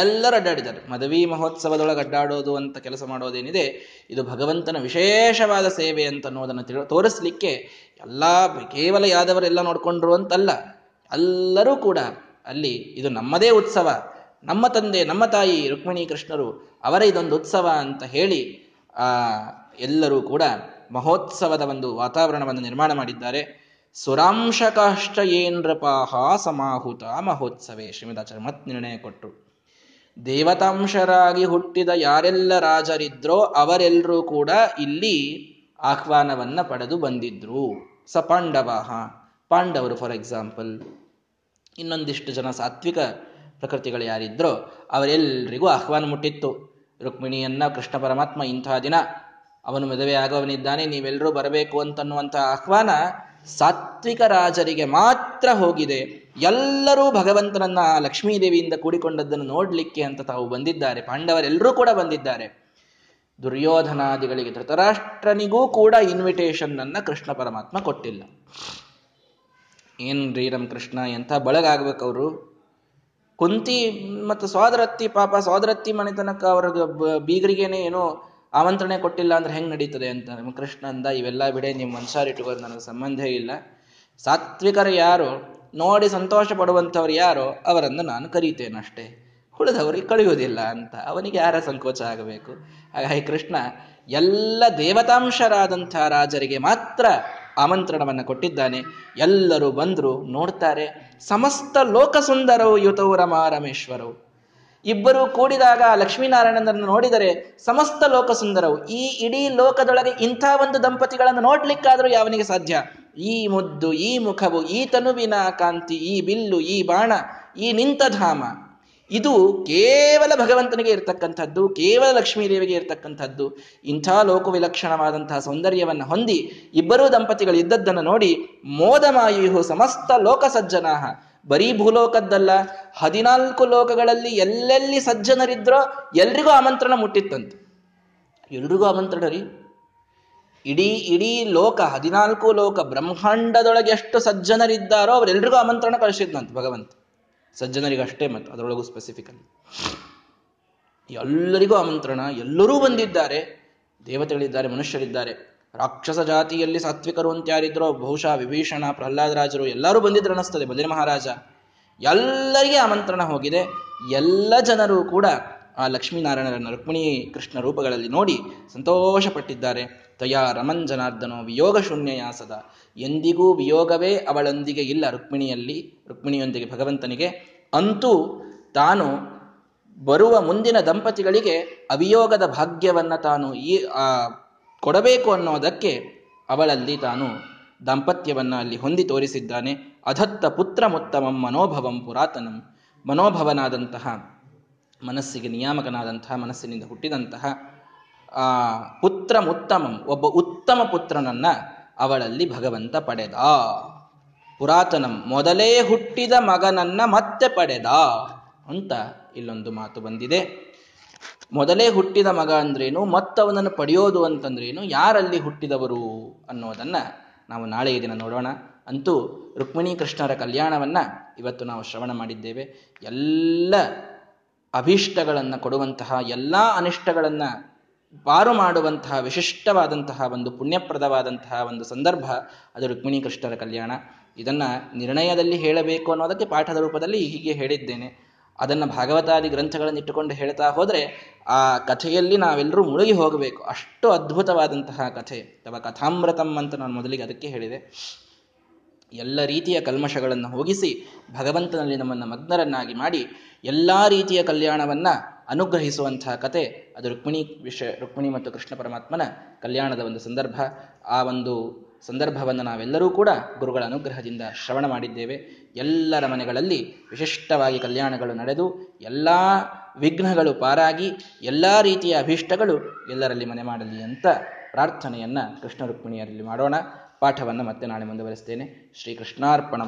ಎಲ್ಲರೂ ಅಡ್ಡಾಡಿದ್ದಾರೆ. ಮದವಿ ಮಹೋತ್ಸವದೊಳಗೆ ಅಡ್ಡಾಡೋದು ಅಂತ ಕೆಲಸ ಮಾಡೋದೇನಿದೆ, ಇದು ಭಗವಂತನ ವಿಶೇಷವಾದ ಸೇವೆ ಅಂತ ಅನ್ನೋದನ್ನು ತಿಳಿ, ತೋರಿಸ್ಲಿಕ್ಕೆ ಎಲ್ಲ ಕೇವಲ ಯಾದವರೆಲ್ಲ ನೋಡ್ಕೊಂಡ್ರು ಅಂತಲ್ಲ, ಎಲ್ಲರೂ ಕೂಡ ಅಲ್ಲಿ ಇದು ನಮ್ಮದೇ ಉತ್ಸವ, ನಮ್ಮ ತಂದೆ, ನಮ್ಮ ತಾಯಿ ರುಕ್ಮಿಣಿ ಕೃಷ್ಣರು ಅವರ ಇದೊಂದು ಉತ್ಸವ ಅಂತ ಹೇಳಿ ಎಲ್ಲರೂ ಕೂಡ ಮಹೋತ್ಸವದ ಒಂದು ವಾತಾವರಣವನ್ನು ನಿರ್ಮಾಣ ಮಾಡಿದ್ದಾರೆ. ಸುರಾಂಶಕಾಷ್ಟ ಸಮಾಹುತ ಮಹೋತ್ಸವೇ ಶ್ರೀಮದಾಚಾರ್ಯ ಮತ್ ನಿರ್ಣಯ ಕೊಟ್ಟರು ದೇವತಾಂಶರಾಗಿ ಹುಟ್ಟಿದ ಯಾರೆಲ್ಲ ರಾಜರಿದ್ರೋ ಅವರೆಲ್ಲರೂ ಕೂಡ ಇಲ್ಲಿ ಆಹ್ವಾನವನ್ನ ಪಡೆದು ಬಂದಿದ್ರು. ಸ ಪಾಂಡವಾಹ. ಪಾಂಡವರು ಫಾರ್ ಎಕ್ಸಾಂಪಲ್ ಇನ್ನೊಂದಿಷ್ಟು ಜನ ಸಾತ್ವಿಕ ಪ್ರಕೃತಿಗಳು ಯಾರಿದ್ರೋ ಅವರೆಲ್ಲರಿಗೂ ಆಹ್ವಾನ ಮುಟ್ಟಿತ್ತು. ರುಕ್ಮಿಣಿಯನ್ನ, ಕೃಷ್ಣ ಪರಮಾತ್ಮ ಇಂಥ ದಿನ ಅವನು ಮದುವೆ ಆಗೋವನಿದ್ದಾನೆ ನೀವೆಲ್ಲರೂ ಬರಬೇಕು ಅಂತನ್ನುವಂತಹ ಆಹ್ವಾನ ಸಾತ್ವಿಕ ರಾಜರಿಗೆ ಮಾತ್ರ ಹೋಗಿದೆ. ಎಲ್ಲರೂ ಭಗವಂತನನ್ನ ಲಕ್ಷ್ಮೀದೇವಿಯಿಂದ ಕೂಡಿಕೊಂಡದ್ದನ್ನು ನೋಡ್ಲಿಕ್ಕೆ ಅಂತ ತಾವು ಬಂದಿದ್ದಾರೆ. ಪಾಂಡವರೆಲ್ಲರೂ ಕೂಡ ಬಂದಿದ್ದಾರೆ. ದುರ್ಯೋಧನಾದಿಗಳಿಗೆ ಧೃತರಾಷ್ಟ್ರನಿಗೂ ಕೂಡ ಇನ್ವಿಟೇಷನ್ ಅನ್ನ ಕೃಷ್ಣ ಪರಮಾತ್ಮ ಕೊಟ್ಟಿಲ್ಲ. ಏನ್ ನಮ್ ಕೃಷ್ಣ, ಎಂಥ ಬಳಗಾಗ್ಬೇಕು ಅವರು? ಕುಂತಿ ಮತ್ತು ಸೋದರತ್ತಿ ಪಾಪ, ಸೋದರತ್ತಿ ಮನೆತನಕ ಅವರ ಬೀಗರಿಗೇನೆ ಏನೋ ಆಮಂತ್ರಣ ಕೊಟ್ಟಿಲ್ಲ ಅಂದ್ರೆ ಹೆಂಗ್ ನಡೀತದೆ ಅಂತ ನಮ್ಮ ಕೃಷ್ಣ ಅಂದ ಇವೆಲ್ಲ ಬಿಡೆ ನಿಮ್ಮ ಮನ್ಸಾರಿಟ್ಟುಕೋದು ನನಗೆ ಸಂಬಂಧ ಇಲ್ಲ. ಸಾತ್ವಿಕರು ಯಾರು, ನೋಡಿ ಸಂತೋಷ ಪಡುವಂಥವ್ರು ಯಾರೋ, ಅವರನ್ನು ನಾನು ಕರೀತೇನೆ ಅಷ್ಟೇ. ಉಳಿದವರಿಗೆ ಕಳೆಯುವುದಿಲ್ಲ ಅಂತ. ಅವನಿಗೆ ಯಾರ ಸಂಕೋಚ ಆಗಬೇಕು? ಹಾಗಾಗಿ ಕೃಷ್ಣ, ಎಲ್ಲ ದೇವತಾಂಶರಾದಂಥ ರಾಜರಿಗೆ ಮಾತ್ರ ಆಮಂತ್ರಣವನ್ನು ಕೊಟ್ಟಿದ್ದಾನೆ. ಎಲ್ಲರೂ ಬಂದರು ನೋಡ್ತಾರೆ. ಸಮಸ್ತ ಲೋಕಸುಂದರವು ಸುಂದರವು ರಮಾರಮೇಶ್ವರವು ರಮಾ ರಮೇಶ್ವರವು ಇಬ್ಬರು ಕೂಡಿದಾಗ ಲಕ್ಷ್ಮೀನಾರಾಯಣನನ್ನು ನೋಡಿದರೆ ಸಮಸ್ತ ಲೋಕ ಸುಂದರವು ಈ ಇಡೀ ಲೋಕದೊಳಗೆ ಇಂಥ ಒಂದು ದಂಪತಿಗಳನ್ನು ನೋಡ್ಲಿಕ್ಕಾದರೂ ಯಾವನಿಗೆ ಸಾಧ್ಯ? ಈ ಮುದ್ದು, ಈ ಮುಖವು, ಈ ತನುವಿನ ಕಾಂತಿ, ಈ ಬಿಲ್ಲು, ಈ ಬಾಣ, ಈ ನಿಂತ ಧಾಮ. ಇದು ಕೇವಲ ಭಗವಂತನಿಗೆ ಇರತಕ್ಕಂಥದ್ದು, ಕೇವಲ ಲಕ್ಷ್ಮೀದೇವಿಗೆ ಇರತಕ್ಕಂಥದ್ದು. ಇಂಥ ಲೋಕವಿಲಕ್ಷಣವಾದಂತಹ ಸೌಂದರ್ಯವನ್ನು ಹೊಂದಿ ಇಬ್ಬರೂ ದಂಪತಿಗಳು ಇದ್ದದ್ದನ್ನು ನೋಡಿ ಮೋದಮಾಯುಹು ಸಮಸ್ತ ಲೋಕ ಸಜ್ಜನಾಹ ಬರೀ ಭೂಲೋಕದ್ದಲ್ಲ, ಹದಿನಾಲ್ಕು ಲೋಕಗಳಲ್ಲಿ ಎಲ್ಲೆಲ್ಲಿ ಸಜ್ಜನರಿದ್ರೋ ಎಲ್ರಿಗೂ ಆಮಂತ್ರಣ ಮುಟ್ಟಿತ್ತಂತೆ. ಎಲ್ರಿಗೂ ಆಮಂತ್ರಣ ರೀ? ಇಡೀ ಇಡೀ ಲೋಕ, ಹದಿನಾಲ್ಕು ಲೋಕ, ಬ್ರಹ್ಮಾಂಡದೊಳಗೆ ಎಷ್ಟು ಸಜ್ಜನರಿದ್ದಾರೋ ಅವರೆಲ್ರಿಗೂ ಆಮಂತ್ರಣ ಕಳಿಸಿದ್ನಂತೆ ಭಗವಂತ. ಸಜ್ಜನರಿಗಷ್ಟೇ ಮತ್ತು, ಅದರೊಳಗೂ ಸ್ಪೆಸಿಫಿಕಲಿ ಎಲ್ಲರಿಗೂ ಆಮಂತ್ರಣ, ಎಲ್ಲರೂ ಬಂದಿದ್ದಾರೆ, ದೇವತೆಗಳಿದ್ದಾರೆ, ಮನುಷ್ಯರಿದ್ದಾರೆ. ರಾಕ್ಷಸ ಜಾತಿಯಲ್ಲಿ ಸಾತ್ವಿಕರು ಅಂತ ಯಾರಿದ್ರೋ, ಬಹುಶಃ ವಿಭೀಷಣ ಪ್ರಹ್ಲಾದರಾಜರು ಎಲ್ಲರೂ ಬಂದಿದ್ರು ಅನ್ನಿಸ್ತದೆ ಬದರಿ ಮಹಾರಾಜ. ಎಲ್ಲರಿಗೆ ಆಮಂತ್ರಣ ಹೋಗಿದೆ. ಎಲ್ಲ ಜನರು ಕೂಡ ಆ ಲಕ್ಷ್ಮೀನಾರಾಯಣರನ್ನು, ರುಕ್ಮಿಣಿ ಕೃಷ್ಣ ರೂಪಗಳಲ್ಲಿ ನೋಡಿ ಸಂತೋಷಪಟ್ಟಿದ್ದಾರೆ. ತಯಾ ರಮನ್ ಜನಾರ್ದನೋ ವಿಯೋಗ ಶೂನ್ಯಯಾಸದ ಎಂದಿಗೂ ವಿಯೋಗವೇ ಅವಳೊಂದಿಗೆ ಇಲ್ಲ ರುಕ್ಮಿಣಿಯಲ್ಲಿ, ರುಕ್ಮಿಣಿಯೊಂದಿಗೆ ಭಗವಂತನಿಗೆ. ಅಂತೂ ತಾನು ಬರುವ ಮುಂದಿನ ದಂಪತಿಗಳಿಗೆ ಅವಿಯೋಗದ ಭಾಗ್ಯವನ್ನು ತಾನು ಈ ಕೊಡಬೇಕು ಅನ್ನೋದಕ್ಕೆ ಅವಳಲ್ಲಿ ತಾನು ದಾಂಪತ್ಯವನ್ನು ಅಲ್ಲಿ ಹೊಂದಿ ತೋರಿಸಿದ್ದಾನೆ. ಅಧತ್ತ ಪುತ್ರ ಮುತ್ತಮಂ ಮನೋಭವಂ ಪುರಾತನಂ. ಮನೋಭವನಾದಂತಹ ಮನಸ್ಸಿಗೆ ನಿಯಾಮಕನಾದಂತಹ ಮನಸ್ಸಿನಿಂದ ಹುಟ್ಟಿದಂತಹ, ಆ, ಪುತ್ರ ಮುತ್ತಮಂ, ಒಬ್ಬ ಉತ್ತಮ ಪುತ್ರನನ್ನ ಅವಳಲ್ಲಿ ಭಗವಂತ ಪಡೆದ. ಪುರಾತನಂ, ಮೊದಲೇ ಹುಟ್ಟಿದ ಮಗನನ್ನ ಮತ್ತೆ ಪಡೆದ ಅಂತ ಇಲ್ಲೊಂದು ಮಾತು ಬಂದಿದೆ. ಮೊದಲೇ ಹುಟ್ಟಿದ ಮಗ ಅಂದ್ರೇನು, ಮತ್ತವನನ್ನು ಪಡೆಯೋದು ಅಂತಂದ್ರೇನು, ಯಾರಲ್ಲಿ ಹುಟ್ಟಿದವರು ಅನ್ನೋದನ್ನು ನಾವು ನಾಳೆಯ ದಿನ ನೋಡೋಣ. ಅಂತೂ ರುಕ್ಮಿಣಿ ಕೃಷ್ಣರ ಕಲ್ಯಾಣವನ್ನ ಇವತ್ತು ನಾವು ಶ್ರವಣ ಮಾಡಿದ್ದೇವೆ. ಎಲ್ಲ ಅಭೀಷ್ಟಗಳನ್ನು ಕೊಡುವಂತಹ, ಎಲ್ಲ ಅನಿಷ್ಟಗಳನ್ನು ಪಾರು ಮಾಡುವಂತಹ, ವಿಶಿಷ್ಟವಾದಂತಹ ಒಂದು ಪುಣ್ಯಪ್ರದವಾದಂತಹ ಒಂದು ಸಂದರ್ಭ ಅದು ರುಕ್ಮಿಣಿ ಕೃಷ್ಣರ ಕಲ್ಯಾಣ. ಇದನ್ನ ನಿರ್ಣಯದಲ್ಲಿ ಹೇಳಬೇಕು ಅನ್ನೋದಕ್ಕೆ ಪಾಠದ ರೂಪದಲ್ಲಿ ಹೀಗೆ ಹೇಳಿದ್ದೇನೆ. ಅದನ್ನು ಭಾಗವತಾದಿ ಗ್ರಂಥಗಳನ್ನು ಇಟ್ಟುಕೊಂಡು ಹೇಳ್ತಾ ಹೋದರೆ ಆ ಕಥೆಯಲ್ಲಿ ನಾವೆಲ್ಲರೂ ಮುಳುಗಿ ಹೋಗಬೇಕು. ಅಷ್ಟು ಅದ್ಭುತವಾದಂತಹ ಕಥೆ. ಅಥವಾ ಕಥಾಮೃತಂ ಅಂತ ನಾನು ಮೊದಲಿಗೆ ಅದಕ್ಕೆ ಹೇಳಿದೆ. ಎಲ್ಲ ರೀತಿಯ ಕಲ್ಮಶಗಳನ್ನು ಹೋಗಿಸಿ ಭಗವಂತನಲ್ಲಿ ನಮ್ಮನ್ನು ಮಗ್ನರನ್ನಾಗಿ ಮಾಡಿ ಎಲ್ಲ ರೀತಿಯ ಕಲ್ಯಾಣವನ್ನು ಅನುಗ್ರಹಿಸುವಂತಹ ಕತೆ ಅದು ರುಕ್ಮಿಣಿ ವಿಷಯ ರುಕ್ಮಿಣಿ ಮತ್ತು ಕೃಷ್ಣ ಪರಮಾತ್ಮನ ಕಲ್ಯಾಣದ ಒಂದು ಸಂದರ್ಭ. ಆ ಒಂದು ಸಂದರ್ಭವನ್ನು ನಾವೆಲ್ಲರೂ ಕೂಡ ಗುರುಗಳ ಅನುಗ್ರಹದಿಂದ ಶ್ರವಣ ಮಾಡಿದ್ದೇವೆ. ಎಲ್ಲರ ಮನೆಗಳಲ್ಲಿ ವಿಶಿಷ್ಟವಾಗಿ ಕಲ್ಯಾಣಗಳು ನಡೆದು, ಎಲ್ಲ ವಿಘ್ನಗಳು ಪಾರಾಗಿ, ಎಲ್ಲ ರೀತಿಯ ಅಭೀಷ್ಟಗಳು ಎಲ್ಲರಲ್ಲಿ ಮನೆ ಮಾಡಲಿ ಅಂತ ಪ್ರಾರ್ಥನೆಯನ್ನು ಕೃಷ್ಣ ರುಕ್ಮಿಣಿಯರಲ್ಲಿ ಮಾಡೋಣ. ಪಾಠವನ್ನು ಮತ್ತೆ ನಾಳೆ ಮುಂದುವರಿಸ್ತೇನೆ. ಶ್ರೀ ಕೃಷ್ಣಾರ್ಪಣ